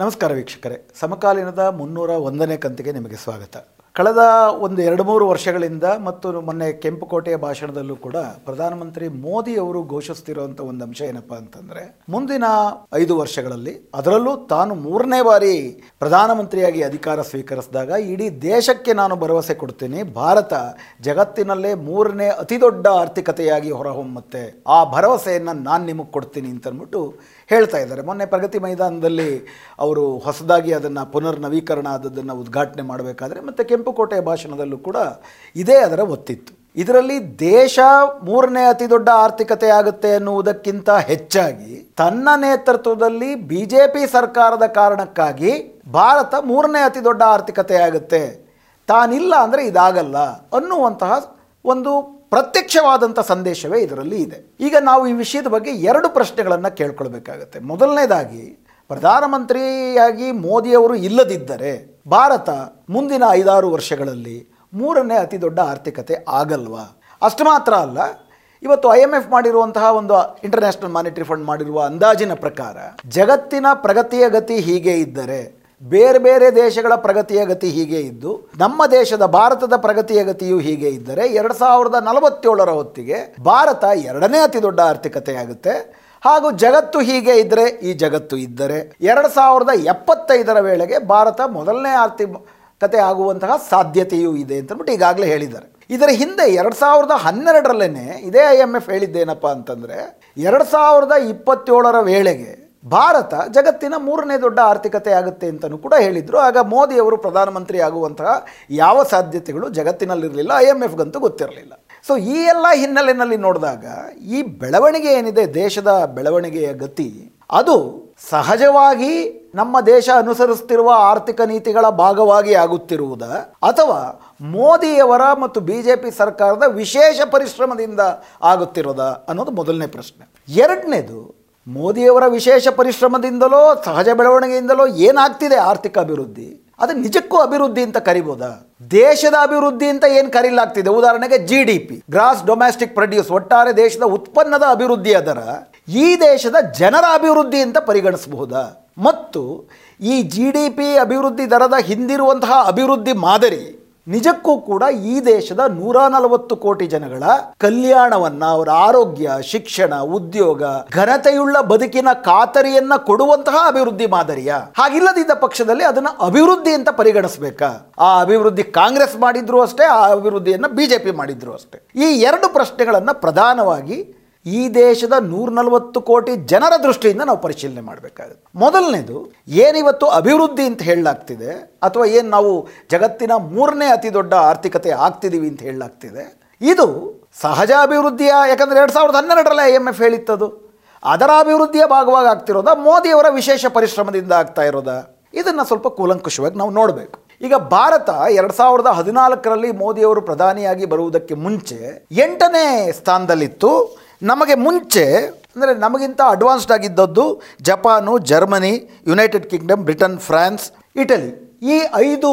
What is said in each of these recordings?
ನಮಸ್ಕಾರ ವೀಕ್ಷಕರೇ. ಸಮಕಾಲೀನದ ಮುನ್ನೂರ ಒಂದನೇ ಕಂತಿಗೆ ನಿಮಗೆ ಸ್ವಾಗತ. ಕಳೆದ ಒಂದು ಎರಡು ಮೂರು ವರ್ಷಗಳಿಂದ ಮತ್ತು ಮೊನ್ನೆ ಕೆಂಪುಕೋಟೆಯ ಭಾಷಣದಲ್ಲೂ ಕೂಡ ಪ್ರಧಾನಮಂತ್ರಿ ಮೋದಿ ಅವರು ಘೋಷಿಸ್ತಿರುವಂಥ ಒಂದು ಅಂಶ ಏನಪ್ಪ ಅಂತಂದ್ರೆ, ಮುಂದಿನ ಐದು ವರ್ಷಗಳಲ್ಲಿ ಅದರಲ್ಲೂ ತಾನು ಮೂರನೇ ಬಾರಿ ಪ್ರಧಾನಮಂತ್ರಿಯಾಗಿ ಅಧಿಕಾರ ಸ್ವೀಕರಿಸಿದಾಗ ಇಡೀ ದೇಶಕ್ಕೆ ನಾನು ಭರವಸೆ ಕೊಡ್ತೀನಿ, ಭಾರತ ಜಗತ್ತಿನಲ್ಲೇ ಮೂರನೇ ಅತಿದೊಡ್ಡ ಆರ್ಥಿಕತೆಯಾಗಿ ಹೊರಹೊಮ್ಮುತ್ತೆ. ಆ ಭರವಸೆಯನ್ನು ನಾನು ನಿಮಗೆ ಕೊಡ್ತೀನಿ ಅಂತ ಅಂದ್ಬಿಟ್ಟು ಹೇಳ್ತಾ ಇದ್ದಾರೆ. ಮೊನ್ನೆ ಪ್ರಗತಿ ಮೈದಾನದಲ್ಲಿ ಅವರು ಹೊಸದಾಗಿ ಅದನ್ನು ಪುನರ್ ನವೀಕರಣ ಆದದ್ದನ್ನು ಉದ್ಘಾಟನೆ ಮಾಡಬೇಕಾದ್ರೆ ಮತ್ತು ಕೆಂಪುಕೋಟೆ ಭಾಷಣದಲ್ಲೂ ಕೂಡ ಇದೇ ಅದರ ಒತ್ತಿತ್ತು. ಇದರಲ್ಲಿ ದೇಶ ಮೂರನೇ ಅತಿ ದೊಡ್ಡ ಆರ್ಥಿಕತೆ ಆಗುತ್ತೆ ಎನ್ನುವುದಕ್ಕಿಂತ ಹೆಚ್ಚಾಗಿ ತನ್ನ ನೇತೃತ್ವದಲ್ಲಿ ಬಿ ಜೆ ಪಿ ಸರ್ಕಾರದ ಕಾರಣಕ್ಕಾಗಿ ಭಾರತ ಮೂರನೇ ಅತಿ ದೊಡ್ಡ ಆರ್ಥಿಕತೆ ಆಗುತ್ತೆ. ತಾನಿಲ್ಲ ಅಂದರೆ ಇದಾಗಲ್ಲ ಅನ್ನುವಂತಹ ಒಂದು ಪ್ರತ್ಯಕ್ಷವಾದಂಥ ಸಂದೇಶವೇ ಇದರಲ್ಲಿ ಇದೆ. ಈಗ ನಾವು ಈ ವಿಷಯದ ಬಗ್ಗೆ ಎರಡು ಪ್ರಶ್ನೆಗಳನ್ನು ಕೇಳ್ಕೊಳ್ಬೇಕಾಗತ್ತೆ. ಮೊದಲನೇದಾಗಿ, ಪ್ರಧಾನಮಂತ್ರಿಯಾಗಿ ಮೋದಿಯವರು ಇಲ್ಲದಿದ್ದರೆ ಭಾರತ ಮುಂದಿನ ಐದಾರು ವರ್ಷಗಳಲ್ಲಿ ಮೂರನೇ ಅತಿ ದೊಡ್ಡ ಆರ್ಥಿಕತೆ ಆಗಲ್ವಾ? ಅಷ್ಟು ಮಾತ್ರ ಅಲ್ಲ, ಇವತ್ತು ಐ ಎಂ ಎಫ್ ಮಾಡಿರುವಂತಹ ಒಂದು ಇಂಟರ್ನ್ಯಾಷನಲ್ ಮಾನಿಟರಿ ಫಂಡ್ ಮಾಡಿರುವ ಅಂದಾಜಿನ ಪ್ರಕಾರ ಜಗತ್ತಿನ ಪ್ರಗತಿಯ ಗತಿ ಹೀಗೆ ಇದ್ದರೆ ಬೇರೆ ಬೇರೆ ದೇಶಗಳ ಪ್ರಗತಿಯ ಗತಿ ಹೀಗೆ ಇದ್ದು, ನಮ್ಮ ದೇಶದ ಭಾರತದ ಪ್ರಗತಿಯ ಗತಿಯು ಹೀಗೆ ಇದ್ದರೆ ಎರಡು ಸಾವಿರದ ನಲವತ್ತೇಳರ ಹೊತ್ತಿಗೆ ಭಾರತ ಎರಡನೇ ಅತಿ ದೊಡ್ಡ ಆರ್ಥಿಕತೆ ಆಗುತ್ತೆ ಹಾಗೂ ಜಗತ್ತು ಹೀಗೆ ಇದ್ದರೆ ಈ ಜಗತ್ತು ಇದ್ದರೆ ಎರಡು ಸಾವಿರದ ಎಪ್ಪತ್ತೈದರ ವೇಳೆಗೆ ಭಾರತ ಮೊದಲನೇ ಆರ್ಥಿಕತೆ ಆಗುವಂತಹ ಸಾಧ್ಯತೆಯೂ ಇದೆ ಅಂತಂದ್ಬಿಟ್ಟು ಈಗಾಗಲೇ ಹೇಳಿದ್ದಾರೆ. ಇದರ ಹಿಂದೆ ಎರಡು ಸಾವಿರದ ಹನ್ನೆರಡರಲ್ಲೇ ಇದೇ ಐ ಎಂ ಎಫ್ ಹೇಳಿದ್ದೇನಪ್ಪ ಅಂತಂದರೆ, ಎರಡು ಸಾವಿರದ ಇಪ್ಪತ್ತೇಳರ ವೇಳೆಗೆ ಭಾರತ ಜಗತ್ತಿನ ಮೂರನೇ ದೊಡ್ಡ ಆರ್ಥಿಕತೆ ಆಗುತ್ತೆ ಅಂತಲೂ ಕೂಡ ಹೇಳಿದರು. ಆಗ ಮೋದಿಯವರು ಪ್ರಧಾನಮಂತ್ರಿ ಆಗುವಂತಹ ಯಾವ ಸಾಧ್ಯತೆಗಳು ಜಗತ್ತಿನಲ್ಲಿರಲಿಲ್ಲ, ಐ ಎಂ ಎಫ್ಗಂತೂ ಗೊತ್ತಿರಲಿಲ್ಲ. ಸೊ ಈ ಎಲ್ಲ ಹಿನ್ನೆಲೆಯಲ್ಲಿ ನೋಡಿದಾಗ ಈ ಬೆಳವಣಿಗೆ ಏನಿದೆ, ದೇಶದ ಬೆಳವಣಿಗೆಯ ಗತಿ, ಅದು ಸಹಜವಾಗಿ ನಮ್ಮ ದೇಶ ಅನುಸರಿಸುತ್ತಿರುವ ಆರ್ಥಿಕ ನೀತಿಗಳ ಭಾಗವಾಗಿ ಆಗುತ್ತಿರುವುದ, ಅಥವಾ ಮೋದಿಯವರ ಮತ್ತು ಬಿ ಜೆ ಪಿ ಸರ್ಕಾರದ ವಿಶೇಷ ಪರಿಶ್ರಮದಿಂದ ಆಗುತ್ತಿರೋದ ಅನ್ನೋದು ಮೊದಲನೇ ಪ್ರಶ್ನೆ. ಎರಡನೇದು ಮೋದಿಯವರ ವಿಶೇಷ ಪರಿಶ್ರಮದಿಂದಲೋ, ಸಹಜ ಬೆಳವಣಿಗೆಯಿಂದಲೋ ಏನಾಗ್ತಿದೆ ಆರ್ಥಿಕ ಅಭಿವೃದ್ಧಿ? ಅದು ನಿಜಕ್ಕೂ ಅಭಿವೃದ್ಧಿ ಅಂತ ಕರಿಬೋದಾ? ದೇಶದ ಅಭಿವೃದ್ಧಿ ಅಂತ ಏನು ಕರೀಲಾಗ್ತಿದೆ? ಉದಾಹರಣೆಗೆ G D P gross domestic produce ಒಟ್ಟಾರೆ ದೇಶದ ಉತ್ಪನ್ನದ ಅಭಿವೃದ್ಧಿ ಅದರ. ಈ ದೇಶದ ಜನರ ಅಭಿವೃದ್ಧಿ ಅಂತ ಪರಿಗಣಿಸಬಹುದಾ? ಮತ್ತು ಈ ಜಿ ಡಿ ಪಿ ಅಭಿವೃದ್ಧಿ ದರದ ಹಿಂದಿರುವಂತಹ ಅಭಿವೃದ್ಧಿ ಮಾದರಿ ನಿಜಕ್ಕೂ ಕೂಡ ಈ ದೇಶದ ನೂರ ನಲವತ್ತು ಕೋಟಿ ಜನಗಳ ಕಲ್ಯಾಣವನ್ನ ಅವರ ಆರೋಗ್ಯ, ಶಿಕ್ಷಣ, ಉದ್ಯೋಗ, ಘನತೆಯುಳ್ಳ ಬದುಕಿನ ಖಾತರಿಯನ್ನ ಕೊಡುವಂತಹ ಅಭಿವೃದ್ಧಿ ಮಾದರಿಯ. ಹಾಗಿಲ್ಲದಿದ್ದ ಪಕ್ಷದಲ್ಲಿ ಅದನ್ನ ಅಭಿವೃದ್ಧಿ ಅಂತ ಪರಿಗಣಿಸಬೇಕಾ? ಆ ಅಭಿವೃದ್ಧಿ ಕಾಂಗ್ರೆಸ್ ಮಾಡಿದ್ರು ಅಷ್ಟೇ, ಆ ಅಭಿವೃದ್ಧಿಯನ್ನ ಬಿಜೆಪಿ ಮಾಡಿದ್ರು ಅಷ್ಟೇ. ಈ ಎರಡು ಪ್ರಶ್ನೆಗಳನ್ನ ಪ್ರಧಾನವಾಗಿ ಈ ದೇಶದ ನೂರ ನಲವತ್ತು ಕೋಟಿ ಜನರ ದೃಷ್ಟಿಯಿಂದ ನಾವು ಪರಿಶೀಲನೆ ಮಾಡಬೇಕಾಗುತ್ತೆ. ಮೊದಲನೇದು, ಏನಿವತ್ತು ಅಭಿವೃದ್ಧಿ ಅಂತ ಹೇಳಲಾಗ್ತಿದೆ, ಅಥವಾ ಏನು ನಾವು ಜಗತ್ತಿನ ಮೂರನೇ ಅತಿ ದೊಡ್ಡ ಆರ್ಥಿಕತೆ ಆಗ್ತಿದ್ದೀವಿ ಅಂತ ಹೇಳಲಾಗ್ತಿದೆ, ಇದು ಸಹಜ ಅಭಿವೃದ್ಧಿಯ, ಯಾಕಂದರೆ ಎರಡು ಸಾವಿರದ ಹನ್ನೆರಡರಲ್ಲಿ ಐ ಎಂ ಎಫ್ ಹೇಳಿತ್ತದು. ಅದರ ಅಭಿವೃದ್ಧಿಯ ಭಾಗವಾಗಿ ಆಗ್ತಿರೋದ, ಮೋದಿಯವರ ವಿಶೇಷ ಪರಿಶ್ರಮದಿಂದ ಆಗ್ತಾ ಇರೋದ. ಇದನ್ನು ಸ್ವಲ್ಪ ಕೂಲಂಕುಷವಾಗಿ ನಾವು ನೋಡಬೇಕು. ಈಗ ಭಾರತ ಎರಡು ಸಾವಿರದ ಹದಿನಾಲ್ಕರಲ್ಲಿ ಮೋದಿಯವರು ಪ್ರಧಾನಿಯಾಗಿ ಬರುವುದಕ್ಕೆ ಮುಂಚೆ ಎಂಟನೇ ಸ್ಥಾನದಲ್ಲಿತ್ತು. ನಮಗೆ ಮುಂಚೆ, ಅಂದರೆ ನಮಗಿಂತ advanced ಆಗಿದ್ದದ್ದು Japan, Germany United Kingdom Britain France Italy ಈ ಐದು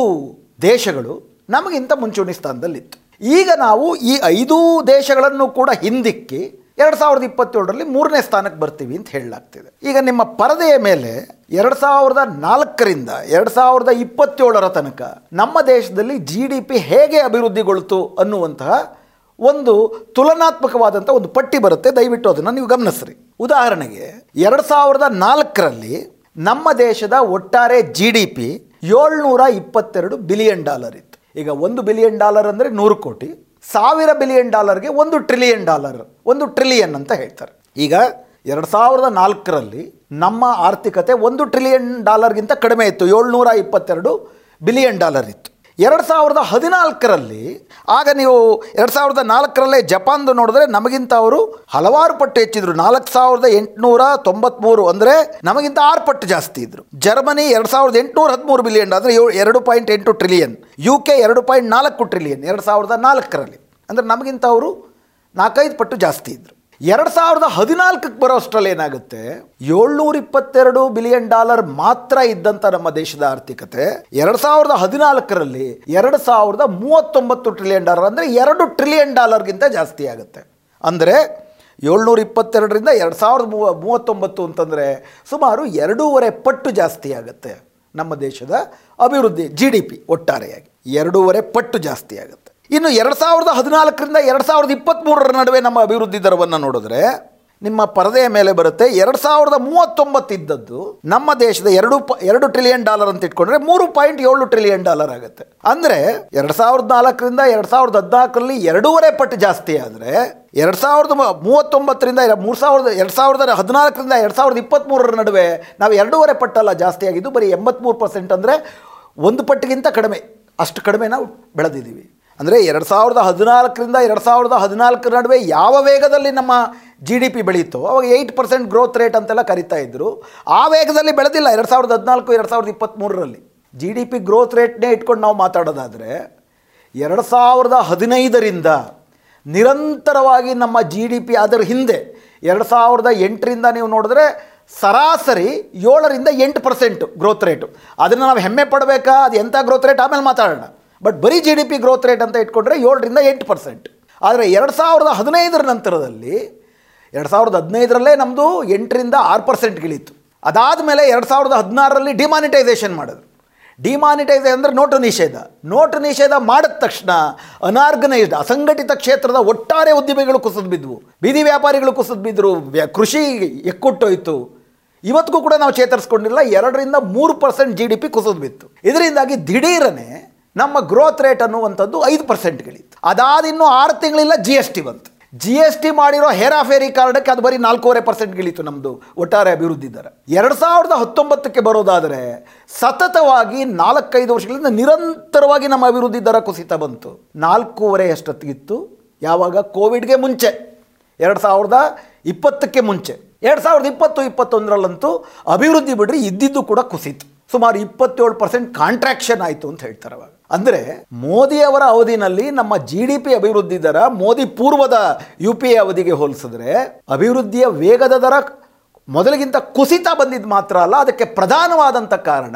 ದೇಶಗಳು ನಮಗಿಂತ ಮುಂಚೂಣಿ ಸ್ಥಾನದಲ್ಲಿತ್ತು. ಈಗ ನಾವು ಈ ಐದೂ ದೇಶಗಳನ್ನು ಕೂಡ ಹಿಂದಿಕ್ಕಿ ಎರಡು ಸಾವಿರದ ಇಪ್ಪತ್ತೇಳರಲ್ಲಿ ಮೂರನೇ ಸ್ಥಾನಕ್ಕೆ ಬರ್ತೀವಿ ಅಂತ ಹೇಳಲಾಗ್ತಿದೆ. ಈಗ ನಿಮ್ಮ ಪರದೆಯ ಮೇಲೆ ಎರಡು ಸಾವಿರದ ನಾಲ್ಕರಿಂದ ಎರಡು ಸಾವಿರದ ಇಪ್ಪತ್ತೇಳರ ತನಕ ನಮ್ಮ ದೇಶದಲ್ಲಿ ಜಿ ಡಿ ಪಿ ಹೇಗೆ ಅಭಿವೃದ್ಧಿಗೊಳ್ತು ಅನ್ನುವಂತಹ ಒಂದು ತುಲನಾತ್ಮಕವಾದಂಥ ಒಂದು ಪಟ್ಟಿ ಬರುತ್ತೆ. ದಯವಿಟ್ಟು ಅದನ್ನು ನೀವು ಗಮನಿಸ್ರಿ. ಉದಾಹರಣೆಗೆ, ಎರಡು ಸಾವಿರದ ನಾಲ್ಕರಲ್ಲಿ ನಮ್ಮ ದೇಶದ ಒಟ್ಟಾರೆ ಜಿ ಡಿ ಪಿ ಏಳ್ನೂರ ಇಪ್ಪತ್ತೆರಡು ಬಿಲಿಯನ್ ಡಾಲರ್ ಇತ್ತು. ಈಗ ಒಂದು ಬಿಲಿಯನ್ ಡಾಲರ್ ಅಂದರೆ ನೂರು ಕೋಟಿ. ಸಾವಿರ ಬಿಲಿಯನ್ ಡಾಲರ್ಗೆ ಒಂದು ಟ್ರಿಲಿಯನ್ ಡಾಲರ್, ಒಂದು ಟ್ರಿಲಿಯನ್ ಅಂತ ಹೇಳ್ತಾರೆ. ಈಗ ಎರಡು ಸಾವಿರದ ನಾಲ್ಕರಲ್ಲಿ ನಮ್ಮ ಆರ್ಥಿಕತೆ ಒಂದು ಟ್ರಿಲಿಯನ್ ಡಾಲರ್ಗಿಂತ ಕಡಿಮೆ ಇತ್ತು. ಏಳ್ನೂರ ಇಪ್ಪತ್ತೆರಡು ಬಿಲಿಯನ್ ಡಾಲರ್ ಇತ್ತು. ಎರಡು ಸಾವಿರದ ಹದಿನಾಲ್ಕರಲ್ಲಿ, ಆಗ ನೀವು ಎರಡು ಸಾವಿರದ ನಾಲ್ಕರಲ್ಲೇ ಜಪಾನ್ದು ನೋಡಿದ್ರೆ ನಮಗಿಂತ ಅವರು ಹಲವಾರು ಪಟ್ಟು ಹೆಚ್ಚಿದ್ರು. ನಾಲ್ಕು ಸಾವಿರದ ಎಂಟುನೂರ ತೊಂಬತ್ಮೂರು ಅಂದರೆ ನಮಗಿಂತ ಆರು ಪಟ್ಟು ಜಾಸ್ತಿ ಇದ್ರು. ಜರ್ಮನಿ ಎರಡು ಸಾವಿರದ ಎಂಟುನೂರ ಹದಿಮೂರು ಬಿಲಿಯನ್ ಅಂದರೆ ಎರಡು ಪಾಯಿಂಟ್ ಎಂಟು ಟ್ರಿಲಿಯನ್. ಯು ಕೆ ಎರಡು ಪಾಯಿಂಟ್ ನಾಲ್ಕು ಟ್ರಿಲಿಯನ್ ಎರಡು ಸಾವಿರದ ನಾಲ್ಕರಲ್ಲಿ. ಅಂದರೆ ನಮಗಿಂತ ಅವರು ನಾಲ್ಕೈದು ಪಟ್ಟು ಜಾಸ್ತಿ ಇದ್ರು. ಎರಡು ಸಾವಿರದ ಹದಿನಾಲ್ಕಕ್ಕೆ ಬರೋ ಅಷ್ಟರಲ್ಲಿ ಏನಾಗುತ್ತೆ? ಏಳ್ನೂರ ಇಪ್ಪತ್ತೆರಡು ಬಿಲಿಯನ್ ಡಾಲರ್ ಮಾತ್ರ ಇದ್ದಂಥ ನಮ್ಮ ದೇಶದ ಆರ್ಥಿಕತೆ. ಎರಡು ಸಾವಿರದ ಹದಿನಾಲ್ಕರಲ್ಲಿ ಎರಡು ಸಾವಿರದ ಮೂವತ್ತೊಂಬತ್ತು ಟ್ರಿಲಿಯನ್ ಡಾಲರ್ ಅಂದರೆ ಎರಡು ಟ್ರಿಲಿಯನ್ ಡಾಲರ್ಗಿಂತ ಜಾಸ್ತಿ ಆಗುತ್ತೆ. ಅಂದರೆ ಏಳ್ನೂರ ಇಪ್ಪತ್ತೆರಡರಿಂದ ಎರಡು ಸಾವಿರದ ಮೂವ ಮೂವತ್ತೊಂಬತ್ತು ಅಂತಂದರೆ ಸುಮಾರು ಎರಡೂವರೆ ಪಟ್ಟು ಜಾಸ್ತಿ ಆಗುತ್ತೆ ನಮ್ಮ ದೇಶದ ಅಭಿವೃದ್ಧಿ ಜಿ ಡಿ ಪಿ ಒಟ್ಟಾರೆಯಾಗಿ. ಎರಡೂವರೆ ಪಟ್ಟು ಜಾಸ್ತಿ ಆಗುತ್ತೆ. ಇನ್ನು ಎರಡು ಸಾವಿರದ ಹದಿನಾಲ್ಕರಿಂದ ಎರಡು ಸಾವಿರದ ಇಪ್ಪತ್ತ್ಮೂರರ ನಡುವೆ ನಮ್ಮ ಅಭಿವೃದ್ಧಿ ದರವನ್ನು ನೋಡಿದ್ರೆ ನಿಮ್ಮ ಪರದೆಯ ಮೇಲೆ ಬರುತ್ತೆ. ಎರಡು ಸಾವಿರದ ಮೂವತ್ತೊಂಬತ್ತು ಇದ್ದದ್ದು ನಮ್ಮ ದೇಶದ ಎರಡು ಪ, ಎರಡು ಟ್ರಿಲಿಯನ್ ಡಾಲರ್ ಅಂತ ಇಟ್ಕೊಂಡ್ರೆ ಮೂರು ಪಾಯಿಂಟ್ ಏಳು ಟ್ರಿಲಿಯನ್ ಡಾಲರ್ ಆಗುತ್ತೆ. ಅಂದರೆ ಎರಡು ಸಾವಿರದ ನಾಲ್ಕರಿಂದ ಎರಡು ಸಾವಿರದ ಹದಿನಾಲ್ಕರಲ್ಲಿ ಎರಡೂವರೆ ಪಟ್ಟು ಜಾಸ್ತಿ ಆದರೆ ಎರಡು ಸಾವಿರದ ಮೂವತ್ತೊಂಬತ್ತರಿಂದ ಮೂರು ಸಾವಿರದ, ಎರಡು ಸಾವಿರದ ಹದಿನಾಲ್ಕರಿಂದ ಎರಡು ಸಾವಿರದ ಇಪ್ಪತ್ತ್ಮೂರರ ನಡುವೆ ನಾವು ಎರಡೂವರೆ ಪಟ್ಟಲ್ಲ ಜಾಸ್ತಿ ಆಗಿದ್ದು ಬರೀ ಎಂಬತ್ತ್ಮೂರು ಪರ್ಸೆಂಟ್ ಅಂದರೆ ಒಂದು ಪಟ್ಟಿಗಿಂತ ಕಡಿಮೆ. ಅಷ್ಟು ಕಡಿಮೆ ನಾವು ಬೆಳೆದಿದ್ದೀವಿ. ಅಂದರೆ ಎರಡು ಸಾವಿರದ ಹದಿನಾಲ್ಕರಿಂದ ಎರಡು ಸಾವಿರದ ಹದಿನಾಲ್ಕರ ನಡುವೆ ಯಾವ ವೇಗದಲ್ಲಿ ನಮ್ಮ ಜಿ ಡಿ ಪಿ ಬೆಳೀತು, ಅವಾಗ ಏಯ್ಟ್ ಪರ್ಸೆಂಟ್ ಗ್ರೋತ್ ರೇಟ್ ಅಂತೆಲ್ಲ ಕರಿತಾ ಇದ್ದರು ಆ ವೇಗದಲ್ಲಿ ಬೆಳೆದಿಲ್ಲ ಎರಡು ಸಾವಿರದ ಹದಿನಾಲ್ಕು, ಎರಡು ಸಾವಿರದ ಇಪ್ಪತ್ತ್ಮೂರರಲ್ಲಿ ಜಿ ಡಿ ಪಿ ಗ್ರೋತ್ ರೇಟ್ನೇ ಇಟ್ಕೊಂಡು ನಾವು ಮಾತಾಡೋದಾದರೆ, ಎರಡು ಸಾವಿರದ ಹದಿನೈದರಿಂದ ನಿರಂತರವಾಗಿ ನಮ್ಮ ಜಿ ಡಿ ಪಿ ಅದರ ಹಿಂದೆ, ಎರಡು ಸಾವಿರದ ಎಂಟರಿಂದ ನೀವು ನೋಡಿದ್ರೆ ಸರಾಸರಿ ಏಳರಿಂದ ಎಂಟು ಪರ್ಸೆಂಟು ಗ್ರೋತ್ ರೇಟು ಅದನ್ನು ನಾವು ಹೆಮ್ಮೆ ಪಡಬೇಕಾ? ಅದು ಎಂಥ ಗ್ರೋತ್ ರೇಟ್ ಆಮೇಲೆ ಮಾತಾಡೋಣ. ಬಟ್ ಬರೀ G D P growth rate ಅಂತ ಇಟ್ಕೊಂಡ್ರೆ ಏಳರಿಂದ ಎಂಟು ಪರ್ಸೆಂಟ್ ಆದರೆ ಎರಡು ಸಾವಿರದ ಹದಿನೈದರ ನಂತರದಲ್ಲಿ, ಎರಡು ಸಾವಿರದ ಹದಿನೈದರಲ್ಲೇ ನಮ್ಮದು ಎಂಟರಿಂದ ಆರು ಪರ್ಸೆಂಟ್ ಅದಾದ ಮೇಲೆ ಎರಡು ಸಾವಿರದ ಹದಿನಾರರಲ್ಲಿ ಡಿಮಾನಿಟೈಸೇಷನ್ ಮಾಡಿದ್ರು. ಡಿಮಾನಿಟೈಸ್ ಅಂದರೆ ನೋಟು ನಿಷೇಧ. ನೋಟು ನಿಷೇಧ ಮಾಡಿದ ತಕ್ಷಣ ಅನಾರ್ಗನೈಸ್ಡ್, ಅಸಂಘಟಿತ ಕ್ಷೇತ್ರದ ಒಟ್ಟಾರೆ ಉದ್ದಿಮೆಗಳು ಕುಸಿದು ಬಿದ್ದವು ಬೀದಿ ವ್ಯಾಪಾರಿಗಳು ಕುಸಿದು ಬಿದ್ದರು ಕೃಷಿ ಎಕ್ಕುಟ್ಟೋಯ್ತು. ಇವತ್ತಿಗೂ ಕೂಡ ನಾವು ಚೇತರಿಸ್ಕೊಂಡಿಲ್ಲ, ಎರಡರಿಂದ ಮೂರು ಪರ್ಸೆಂಟ್ ಜಿ ಡಿ ಪಿ ಕುಸಿದು ಬಿತ್ತು. ಇದರಿಂದಾಗಿ ದಿಢೀರನೆ ನಮ್ಮ ಗ್ರೋತ್ ರೇಟ್ ಅನ್ನುವಂಥದ್ದು ಐದು ಪರ್ಸೆಂಟ್ಗಳಿತ್ತು ಅದಾದ ಇನ್ನು ಆರು ತಿಂಗಳಿಲ್ಲ ಜಿ ಎಸ್ ಟಿ ಬಂತು. ಜಿ ಎಸ್ ಟಿ ಮಾಡಿರೋ ಹೇರಾಫೇರಿ ಕಾರಣಕ್ಕೆ ಅದು ಬರೀ ನಾಲ್ಕೂವರೆ ಪರ್ಸೆಂಟ್ಗಳಿತ್ತು ನಮ್ಮದು ಒಟ್ಟಾರೆ ಅಭಿವೃದ್ಧಿ ದರ. ಎರಡು ಸಾವಿರದ ಹತ್ತೊಂಬತ್ತಕ್ಕೆ ಬರೋದಾದರೆ ಸತತವಾಗಿ ನಾಲ್ಕೈದು ವರ್ಷಗಳಿಂದ ನಿರಂತರವಾಗಿ ನಮ್ಮ ಅಭಿವೃದ್ಧಿ ದರ ಕುಸಿತ ಬಂತು. ನಾಲ್ಕೂವರೆ ಅಷ್ಟೊತ್ತಿಗಿತ್ತು. ಯಾವಾಗ? ಕೋವಿಡ್ಗೆ ಮುಂಚೆ. ಎರಡು ಸಾವಿರದ ಇಪ್ಪತ್ತಕ್ಕೆ ಮುಂಚೆ. ಎರಡು ಸಾವಿರದ ಇಪ್ಪತ್ತು, ಇಪ್ಪತ್ತೊಂದರಲ್ಲಂತೂ ಅಭಿವೃದ್ಧಿ ಬಿಡ್ರಿ ಇದ್ದಿದ್ದು ಕೂಡ ಕುಸಿತು. ಸುಮಾರು ಇಪ್ಪತ್ತೇಳು ಪರ್ಸೆಂಟ್ ಕಾಂಟ್ರಾಕ್ಷನ್ ಆಯಿತು ಅಂತ ಹೇಳ್ತಾರೆ ಅವಾಗ. ಅಂದರೆ ಮೋದಿಯವರ ಅವಧಿನಲ್ಲಿ ನಮ್ಮ ಜಿ ಡಿ ಪಿ ಅಭಿವೃದ್ಧಿ ದರ ಮೋದಿ ಪೂರ್ವದ ಯು ಪಿ ಎ ಅವಧಿಗೆ ಹೋಲಿಸಿದ್ರೆ ಅಭಿವೃದ್ಧಿಯ ವೇಗದ ದರ ಮೊದಲಿಗಿಂತ ಕುಸಿತ ಬಂದಿದ್ದು ಮಾತ್ರ ಅಲ್ಲ, ಅದಕ್ಕೆ ಪ್ರಧಾನವಾದಂಥ ಕಾರಣ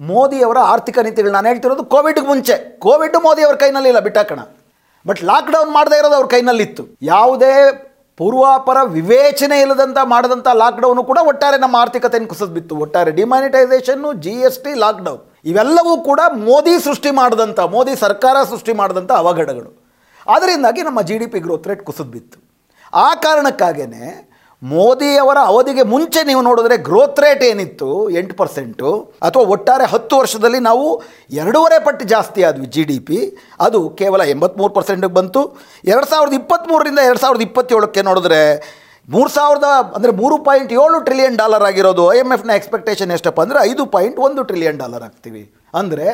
ಮೋದಿಯವರ ಆರ್ಥಿಕ ನೀತಿಗಳು. ನಾನು ಹೇಳ್ತಿರೋದು ಕೋವಿಡ್ಗೆ ಮುಂಚೆ. ಕೋವಿಡ್ ಮೋದಿಯವರ ಕೈನಲ್ಲಿಲ್ಲ ಬಿಟ್ಟಾಕಣ. ಬಟ್ ಲಾಕ್ಡೌನ್ ಮಾಡದೇ ಇರೋದು ಅವ್ರ ಕೈನಲ್ಲಿತ್ತು. ಯಾವುದೇ ಪೂರ್ವಾಪರ ವಿವೇಚನೆ ಇಲ್ಲದಂಥ ಮಾಡಿದಂಥ ಲಾಕ್ಡೌನು ಕೂಡ ಒಟ್ಟಾರೆ ನಮ್ಮ ಆರ್ಥಿಕತೆಯನ್ನು ಕುಸಿದು ಬಿತ್ತು ಒಟ್ಟಾರೆ demonetisation G S T lockdown ಇವೆಲ್ಲವೂ ಕೂಡ ಮೋದಿ ಸೃಷ್ಟಿ ಮಾಡಿದಂಥ ಮೋದಿ ಸರ್ಕಾರ ಸೃಷ್ಟಿ ಮಾಡಿದಂಥ ಅವಘಡಗಳು. ಅದರಿಂದಾಗಿ ನಮ್ಮ G D P growth rate ಕುಸಿದು ಬಿತ್ತು ಆ ಕಾರಣಕ್ಕಾಗೇ ಮೋದಿಯವರ ಅವಧಿಗೆ ಮುಂಚೆ ನೀವು ನೋಡಿದ್ರೆ ಗ್ರೋತ್ ರೇಟ್ ಏನಿತ್ತು? ಎಂಟು ಪರ್ಸೆಂಟು ಅಥವಾ ಒಟ್ಟಾರೆ ಹತ್ತು ವರ್ಷದಲ್ಲಿ ನಾವು ಎರಡೂವರೆ ಪಟ್ಟು ಜಾಸ್ತಿ ಆದ್ವಿ ಜಿ ಡಿ ಪಿ ಅದು ಕೇವಲ ಎಂಬತ್ತ್ಮೂರು ಪರ್ಸೆಂಟಿಗೆ ಬಂತು. ಎರಡು ಸಾವಿರದ ಇಪ್ಪತ್ತ್ಮೂರರಿಂದ ಎರಡು ಸಾವಿರದ ಇಪ್ಪತ್ತೇಳಕ್ಕೆ ನೋಡಿದ್ರೆ ಮೂರು ಸಾವಿರದ ಅಂದರೆ ಮೂರು ಪಾಯಿಂಟ್ ಏಳು ಟ್ರಿಲಿಯನ್ ಡಾಲರ್ ಆಗಿರೋದು. ಐ ಎಂ ಎಫ್ನ ಎಕ್ಸ್ಪೆಕ್ಟೇಷನ್ ಎಷ್ಟಪ್ಪ ಅಂದರೆ ಐದು ಪಾಯಿಂಟ್ ಒಂದು ಟ್ರಿಲಿಯನ್ ಡಾಲರ್ ಆಗ್ತೀವಿ. ಅಂದರೆ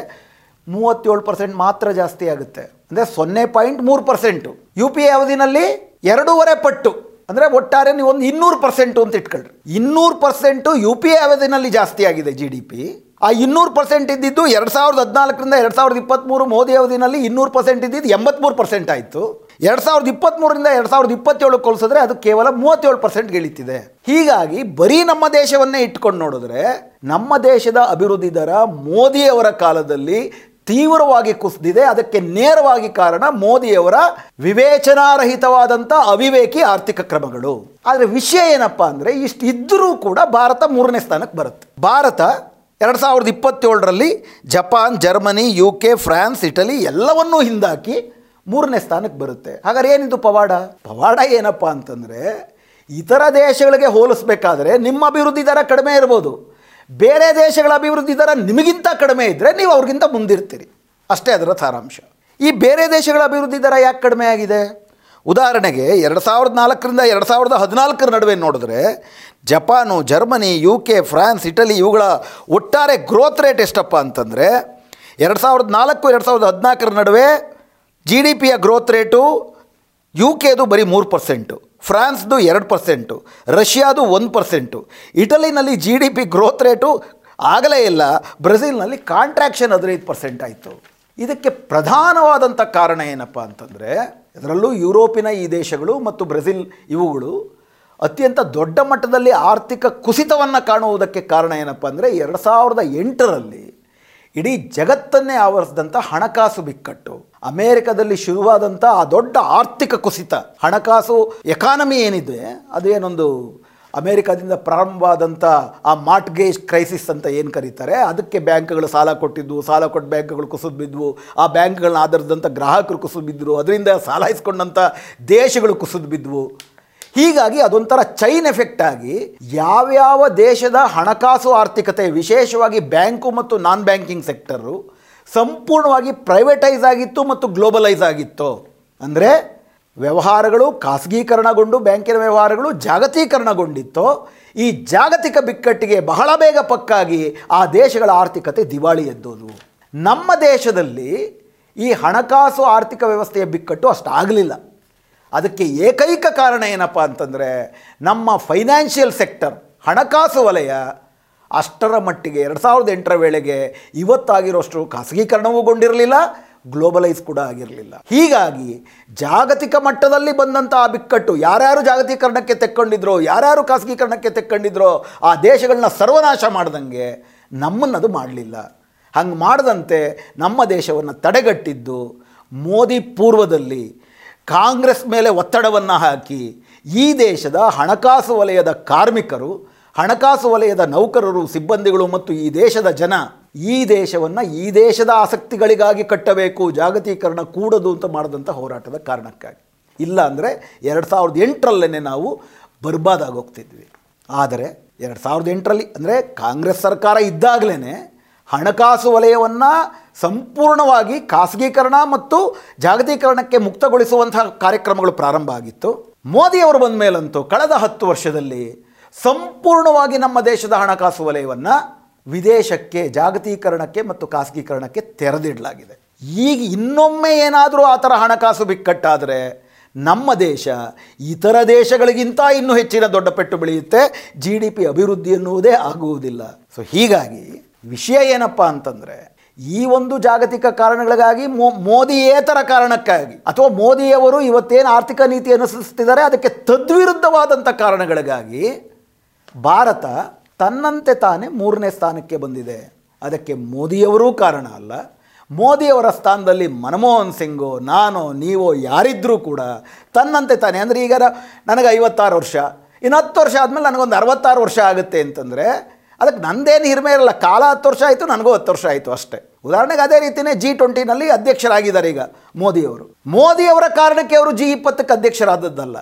ಮೂವತ್ತೇಳು ಪರ್ಸೆಂಟ್ ಮಾತ್ರ ಜಾಸ್ತಿ ಆಗುತ್ತೆ. ಅಂದರೆ ಸೊನ್ನೆ ಪಾಯಿಂಟ್ ಮೂರು ಪರ್ಸೆಂಟು ಯು ಪಿ ಎ ಅವಧಿನಲ್ಲಿ ಎರಡೂವರೆ ಪಟ್ಟು. ಅಂದರೆ ಒಟ್ಟಾರೆ ನೀವು ಒಂದು ಇನ್ನೂರು ಪರ್ಸೆಂಟು ಅಂತ ಇಟ್ಕೊಳ್ರಿ. ಇನ್ನೂರು ಪರ್ಸೆಂಟು ಯು ಪಿ ಅವಧಿನಲ್ಲಿ ಜಾಸ್ತಿ ಆಗಿದೆ ಜಿ ಡಿ ಪಿ ಆ ಇನ್ನೂರು ಪರ್ಸೆಂಟ್ ಇದ್ದಿದ್ದು ಎರಡು ಸಾವಿರದ ಹದಿನಾಲ್ಕರಿಂದ ಎರಡು ಸಾವಿರದ ಇಪ್ಪತ್ತ್ಮೂರು ಮೋದಿ ಅವಧಿನಲ್ಲಿ ಇನ್ನೂರು ಪರ್ಸೆಂಟ್ ಇದ್ದಿದ್ದು ಎಂಬತ್ತ್ಮೂರು ಪರ್ಸೆಂಟ್ ಆಯಿತು. ಎರಡು ಸಾವಿರದ ಇಪ್ಪತ್ತ್ಮೂರರಿಂದ ಎರಡು ಸಾವಿರದ ಇಪ್ಪತ್ತೇಳು ಹೋಲಿಸಿದ್ರೆ ಅದು ಕೇವಲ ಮೂವತ್ತೇಳು ಪರ್ಸೆಂಟ್ ಗೆಳಿತಿದೆ. ಹೀಗಾಗಿ ಬರೀ ನಮ್ಮ ದೇಶವನ್ನೇ ಇಟ್ಕೊಂಡು ನೋಡಿದ್ರೆ ನಮ್ಮ ದೇಶದ ಅಭಿವೃದ್ಧಿ ದರ ಮೋದಿಯವರ ಕಾಲದಲ್ಲಿ ತೀವ್ರವಾಗಿ ಕುಸಿದಿದೆ. ಅದಕ್ಕೆ ನೇರವಾಗಿ ಕಾರಣ ಮೋದಿಯವರ ವಿವೇಚನಾರಹಿತವಾದಂಥ ಅವಿವೇಕಿ ಆರ್ಥಿಕ ಕ್ರಮಗಳು. ಆದರೆ ವಿಷಯ ಏನಪ್ಪ ಅಂದರೆ ಇಷ್ಟು ಇದ್ದರೂ ಕೂಡ ಭಾರತ ಮೂರನೇ ಸ್ಥಾನಕ್ಕೆ ಬರುತ್ತೆ. ಭಾರತ ಎರಡು ಸಾವಿರದ ಇಪ್ಪತ್ತೇಳರಲ್ಲಿ Japan, Germany U K France, Italy ಎಲ್ಲವನ್ನೂ ಹಿಂದಾಕಿ ಮೂರನೇ ಸ್ಥಾನಕ್ಕೆ ಬರುತ್ತೆ. ಹಾಗಾದ್ರೆ ಏನಿದು ಪವಾಡ? ಪವಾಡ ಏನಪ್ಪ ಅಂತಂದರೆ ಇತರ ದೇಶಗಳಿಗೆ ಹೋಲಿಸ್ಬೇಕಾದ್ರೆ ನಿಮ್ಮ ಅಭಿವೃದ್ಧಿ ದರ ಕಡಿಮೆ ಇರ್ಬೋದು. ಬೇರೆ ದೇಶಗಳ ಅಭಿವೃದ್ಧಿ ದರ ನಿಮಗಿಂತ ಕಡಿಮೆ ಇದ್ದರೆ ನೀವು ಅವ್ರಿಗಿಂತ ಮುಂದಿರ್ತೀರಿ. ಅಷ್ಟೇ ಅದರ ಸಾರಾಂಶ. ಈ ಬೇರೆ ದೇಶಗಳ ಅಭಿವೃದ್ಧಿ ದರ ಯಾಕೆ ಕಡಿಮೆ ಆಗಿದೆ? ಉದಾಹರಣೆಗೆ ಎರಡು ಸಾವಿರದ ನಾಲ್ಕರಿಂದ ಎರಡು ಸಾವಿರದ ಹದಿನಾಲ್ಕರ ನಡುವೆ ನೋಡಿದ್ರೆ Japan, Germany U K France, Italy ಇವುಗಳ ಒಟ್ಟಾರೆ ಗ್ರೋತ್ ರೇಟ್ ಎಷ್ಟಪ್ಪ ಅಂತಂದರೆ ಎರಡು ಸಾವಿರದ ನಾಲ್ಕು, ಎರಡು ಸಾವಿರದ ಹದಿನಾಲ್ಕರ ನಡುವೆ ಜಿ ಡಿ ಪಿಯ ಗ್ರೋತ್ ರೇಟು ಯು ಕೆದು ಬರೀ ಮೂರು ಪರ್ಸೆಂಟು ಫ್ರಾನ್ಸ್ದು ಎರಡು ಪರ್ಸೆಂಟು, ರಷ್ಯಾದು ಒಂದು percent. ಇಟಲಿನಲ್ಲಿ G D P growth rate ಆಗಲೇ ಇಲ್ಲ, ಬ್ರೆಜಿಲ್ನಲ್ಲಿ ಕಾಂಟ್ರಾಕ್ಷನ್ ಹದಿನೈದು ಪರ್ಸೆಂಟ್ ಆಯಿತು. ಇದಕ್ಕೆ ಪ್ರಧಾನವಾದಂಥ ಕಾರಣ ಏನಪ್ಪ ಅಂತಂದರೆ, ಇದರಲ್ಲೂ ಯುರೋಪಿನ ಈ ದೇಶಗಳು ಮತ್ತು ಬ್ರೆಜಿಲ್ ಇವುಗಳು ಅತ್ಯಂತ ದೊಡ್ಡ ಮಟ್ಟದಲ್ಲಿ ಆರ್ಥಿಕ ಕುಸಿತವನ್ನು ಕಾಣುವುದಕ್ಕೆ ಕಾರಣ ಏನಪ್ಪ ಅಂದರೆ, ಎರಡು ಸಾವಿರದ ಎಂಟರಲ್ಲಿ ಇಡೀ ಜಗತ್ತನ್ನೇ ಆವರಿಸಿದಂಥ ಹಣಕಾಸು ಬಿಕ್ಕಟ್ಟು. ಅಮೇರಿಕದಲ್ಲಿ ಶುರುವಾದಂಥ ಆ ದೊಡ್ಡ ಆರ್ಥಿಕ ಕುಸಿತ, ಹಣಕಾಸು ಎಕಾನಮಿ ಏನಿದೆ, ಅದೇನೊಂದು ಅಮೇರಿಕಾದಿಂದ ಪ್ರಾರಂಭವಾದಂಥ ಆ ಮಾರ್ಟ್ಗೇಜ್ ಕ್ರೈಸಿಸ್ ಅಂತ ಏನು ಕರೀತಾರೆ, ಅದಕ್ಕೆ ಬ್ಯಾಂಕ್ಗಳು ಸಾಲ ಕೊಟ್ಟಿದ್ವು, ಸಾಲ ಕೊಟ್ಟು ಬ್ಯಾಂಕ್ಗಳು ಕುಸಿದು ಬಿದ್ವು, ಆ ಬ್ಯಾಂಕ್ಗಳನ್ನ ಆಧರಿಸಿದಂಥ ಗ್ರಾಹಕರು ಕುಸಿದು ಬಿದ್ದರು, ಅದರಿಂದ ಸಾಲ ಇಸ್ಕೊಂಡಂಥ ದೇಶಗಳು ಕುಸಿದು ಬಿದ್ವು. ಹೀಗಾಗಿ ಅದೊಂಥರ ಚೈನ್ ಎಫೆಕ್ಟ್ ಆಗಿ ಯಾವ್ಯಾವ ದೇಶದ ಹಣಕಾಸು ಆರ್ಥಿಕತೆ, ವಿಶೇಷವಾಗಿ ಬ್ಯಾಂಕು ಮತ್ತು ನಾನ್ ಬ್ಯಾಂಕಿಂಗ್ ಸೆಕ್ಟರು ಸಂಪೂರ್ಣವಾಗಿ ಪ್ರೈವೇಟೈಸ್ ಆಗಿತ್ತು ಮತ್ತು ಗ್ಲೋಬಲೈಸ್ ಆಗಿತ್ತು. ಅಂದರೆ ವ್ಯವಹಾರಗಳು ಖಾಸಗೀಕರಣಗೊಂಡು ಬ್ಯಾಂಕಿನ ವ್ಯವಹಾರಗಳು ಜಾಗತೀಕರಣಗೊಂಡಿತ್ತು. ಈ ಜಾಗತಿಕ ಬಿಕ್ಕಟ್ಟಿಗೆ ಬಹಳ ಬೇಗ ಪಕ್ಕಾಗಿ ಆ ದೇಶಗಳ ಆರ್ಥಿಕತೆ ದಿವಾಳಿ ಎದ್ದೋದು. ನಮ್ಮ ದೇಶದಲ್ಲಿ ಈ ಹಣಕಾಸು ಆರ್ಥಿಕ ವ್ಯವಸ್ಥೆಯ ಬಿಕ್ಕಟ್ಟು ಅಷ್ಟಾಗಲಿಲ್ಲ ಅದಕ್ಕೆ ಏಕೈಕ ಕಾರಣ ಏನಪ್ಪ ಅಂತಂದರೆ ನಮ್ಮ ಫೈನಾನ್ಷಿಯಲ್ ಸೆಕ್ಟರ್ ಹಣಕಾಸು ವಲಯ ಅಷ್ಟರ ಮಟ್ಟಿಗೆ ಎರಡು ಸಾವಿರದ ಎಂಟರ ವೇಳೆಗೆ ಇವತ್ತಾಗಿರೋಷ್ಟು ಖಾಸಗೀಕರಣವೂಗೊಂಡಿರಲಿಲ್ಲ, ಗ್ಲೋಬಲೈಸ್ ಕೂಡ ಆಗಿರಲಿಲ್ಲ. ಹೀಗಾಗಿ ಜಾಗತಿಕ ಮಟ್ಟದಲ್ಲಿ ಬಂದಂಥ ಆ ಬಿಕ್ಕಟ್ಟು ಯಾರ್ಯಾರು ಜಾಗತೀಕರಣಕ್ಕೆ ತೆಕ್ಕೊಂಡಿದ್ರೋ, ಯಾರ್ಯಾರು ಖಾಸಗೀಕರಣಕ್ಕೆ ತೆಕ್ಕೊಂಡಿದ್ರೋ, ಆ ದೇಶಗಳನ್ನ ಸರ್ವನಾಶ ಮಾಡ್ದಂಗೆ ನಮ್ಮನ್ನದು ಮಾಡಲಿಲ್ಲ. ಹಂಗೆ ಮಾಡದಂತೆ ನಮ್ಮ ದೇಶವನ್ನು ತಡೆಗಟ್ಟಿದ್ದು ಮೋದಿ ಪೂರ್ವದಲ್ಲಿ ಕಾಂಗ್ರೆಸ್ ಮೇಲೆ ಒತ್ತಡವನ್ನು ಹಾಕಿ ಈ ದೇಶದ ಹಣಕಾಸು ವಲಯದ ಕಾರ್ಮಿಕರು ಹಣಕಾಸು ವಲಯದ ನೌಕರರು, ಸಿಬ್ಬಂದಿಗಳು ಮತ್ತು ಈ ದೇಶದ ಜನ ಈ ದೇಶವನ್ನು ಈ ದೇಶದ ಆಸಕ್ತಿಗಳಿಗಾಗಿ ಕಟ್ಟಬೇಕು, ಜಾಗತೀಕರಣ ಕೂಡದು ಅಂತ ಮಾಡಿದಂಥ ಹೋರಾಟದ ಕಾರಣಕ್ಕಾಗಿ. ಇಲ್ಲ ಅಂದರೆ ಎರಡು ಸಾವಿರದ ಎಂಟರಲ್ಲೇ ನಾವು ಬರ್ಬಾದಾಗೋಗ್ತಿದ್ವಿ ಆದರೆ ಎರಡು ಸಾವಿರದ ಎಂಟರಲ್ಲಿ ಅಂದರೆ ಕಾಂಗ್ರೆಸ್ ಸರ್ಕಾರ ಇದ್ದಾಗಲೇ ಹಣಕಾಸು ವಲಯವನ್ನು ಸಂಪೂರ್ಣವಾಗಿ ಖಾಸಗೀಕರಣ ಮತ್ತು ಜಾಗತೀಕರಣಕ್ಕೆ ಮುಕ್ತಗೊಳಿಸುವಂತಹ ಕಾರ್ಯಕ್ರಮಗಳು ಪ್ರಾರಂಭ ಆಗಿತ್ತು. ಮೋದಿಯವರು ಬಂದ ಮೇಲಂತೂ ಕಳೆದ ಹತ್ತು ವರ್ಷದಲ್ಲಿ ಸಂಪೂರ್ಣವಾಗಿ ನಮ್ಮ ದೇಶದ ಹಣಕಾಸು ವಲಯವನ್ನು ವಿದೇಶಕ್ಕೆ, ಜಾಗತೀಕರಣಕ್ಕೆ ಮತ್ತು ಖಾಸಗೀಕರಣಕ್ಕೆ ತೆರೆದಿಡಲಾಗಿದೆ. ಈಗ ಇನ್ನೊಮ್ಮೆ ಏನಾದರೂ ಆ ಥರ ಹಣಕಾಸು ಬಿಕ್ಕಟ್ಟಾದರೆ ನಮ್ಮ ದೇಶ ಇತರ ದೇಶಗಳಿಗಿಂತ ಇನ್ನೂ ಹೆಚ್ಚಿನ ದೊಡ್ಡ ಪೆಟ್ಟು ಬೆಳೆಯುತ್ತೆ ಜಿ ಡಿ ಪಿ ಅಭಿವೃದ್ಧಿ ಎನ್ನುವುದೇ ಆಗುವುದಿಲ್ಲ. ಸೊ ಹೀಗಾಗಿ ವಿಷಯ ಏನಪ್ಪ ಅಂತಂದರೆ ಈ ಒಂದು ಜಾಗತಿಕ ಕಾರಣಗಳಿಗಾಗಿ ಮೋ ಮೋದಿಯೇತರ ಕಾರಣಕ್ಕಾಗಿ ಅಥವಾ ಮೋದಿಯವರು ಇವತ್ತೇನು ಆರ್ಥಿಕ ನೀತಿ ಅನುಸರಿಸ್ತಿದ್ದಾರೆ ಅದಕ್ಕೆ ತದ್ವಿರುದ್ಧವಾದಂಥ ಕಾರಣಗಳಿಗಾಗಿ ಭಾರತ ತನ್ನಂತೆ ತಾನೇ ಮೂರನೇ ಸ್ಥಾನಕ್ಕೆ ಬಂದಿದೆ. ಅದಕ್ಕೆ ಮೋದಿಯವರೂ ಕಾರಣ ಅಲ್ಲ. ಮೋದಿಯವರ ಸ್ಥಾನದಲ್ಲಿ ಮನಮೋಹನ್ ಸಿಂಗು, ನಾನು, ನೀವು ಯಾರಿದ್ದರೂ ಕೂಡ ತನ್ನಂತೆ ತಾನೇ. ಅಂದರೆ ಈಗ ನನಗೆ ಐವತ್ತಾರು ವರ್ಷ. ಇನ್ನು ಹತ್ತು ವರ್ಷ ಆದಮೇಲೆ ನನಗೊಂದು ಅರವತ್ತಾರು ವರ್ಷ ಆಗುತ್ತೆ ಅಂತಂದರೆ ಅದಕ್ಕೆ ನಂದೇನು ಹಿರಿಮೆ ಇರಲ್ಲ. ಕಾಲ ಹತ್ತು ವರ್ಷ ಆಯಿತು, ನನಗೂ ಹತ್ತು ವರ್ಷ ಆಯಿತು ಅಷ್ಟೇ. ಉದಾಹರಣೆಗೆ ಅದೇ ರೀತಿಯೇ ಜಿ ಟ್ವೆಂಟಿನಲ್ಲಿ ಅಧ್ಯಕ್ಷರಾಗಿದ್ದಾರೆ ಈಗ ಮೋದಿಯವರು. ಮೋದಿಯವರ ಕಾರಣಕ್ಕೆ ಅವರು ಜಿ ಇಪ್ಪತ್ತಕ್ಕೆ ಅಧ್ಯಕ್ಷರಾದದ್ದಲ್ಲ.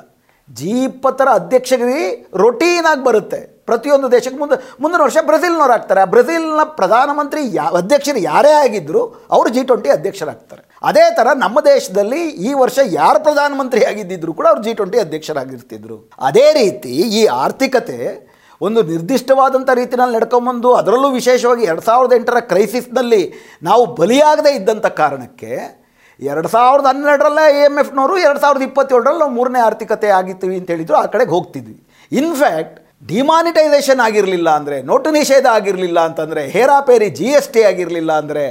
ಜಿ ಇಪ್ಪತ್ತರ ರೊಟೀನ್ ರೊಟೀನಾಗಿ ಬರುತ್ತೆ. ಪ್ರತಿಯೊಂದು ದೇಶಕ್ಕೆ ಮುಂದೆ, ಮುಂದಿನ ವರ್ಷ ಬ್ರೆಜಿಲ್ನವ್ರು ಆಗ್ತಾರೆ. ಬ್ರೆಜಿಲ್ನ ಪ್ರಧಾನಮಂತ್ರಿ ಯಾ, ಅಧ್ಯಕ್ಷರು ಯಾರೇ ಆಗಿದ್ದರೂ ಅವರು ಜಿ ಟ್ವೆಂಟಿ ಅಧ್ಯಕ್ಷರಾಗ್ತಾರೆ. ಅದೇ ಥರ ನಮ್ಮ ದೇಶದಲ್ಲಿ ಈ ವರ್ಷ ಯಾರು ಪ್ರಧಾನಮಂತ್ರಿ ಆಗಿದ್ದಿದ್ರು ಕೂಡ ಅವರು ಜಿ ಟ್ವೆಂಟಿ ಅಧ್ಯಕ್ಷರಾಗಿರ್ತಿದ್ರು. ಅದೇ ರೀತಿ ಈ ಆರ್ಥಿಕತೆ ಒಂದು ನಿರ್ದಿಷ್ಟವಾದಂಥ ರೀತಿಯಲ್ಲಿ ನಡ್ಕೊಂಬಂದು ಅದರಲ್ಲೂ ವಿಶೇಷವಾಗಿ ಎರಡು ಸಾವಿರದ ಎಂಟರ ಕ್ರೈಸಿಸ್ನಲ್ಲಿ ನಾವು ಬಲಿಯಾಗದೇ ಇದ್ದಂಥ ಕಾರಣಕ್ಕೆ ಎರಡು ಸಾವಿರದ ಹನ್ನೆರಡರಲ್ಲೇ ಎ ಎಂ ಎಫ್ನವರು ಎರಡು ಸಾವಿರದ ಇಪ್ಪತ್ತೇಳರಲ್ಲಿ ನಾವು ಮೂರನೇ ಆರ್ಥಿಕತೆ ಆಗಿರ್ತೀವಿ ಅಂತ ಹೇಳಿದ್ರು, ಆ ಕಡೆಗೆ ಹೋಗ್ತಿದ್ವಿ. ಇನ್ಫ್ಯಾಕ್ಟ್ ಡಿಮಾನಿಟೈಸೇಷನ್ ಆಗಿರಲಿಲ್ಲ ಅಂದರೆ, ನೋಟು ನಿಷೇಧ ಆಗಿರಲಿಲ್ಲ ಅಂತಂದರೆ ಹೇರಾಪೇರಿ ಜಿ ಎಸ್ ಟಿ ಆಗಿರಲಿಲ್ಲ ಅಂದರೆ,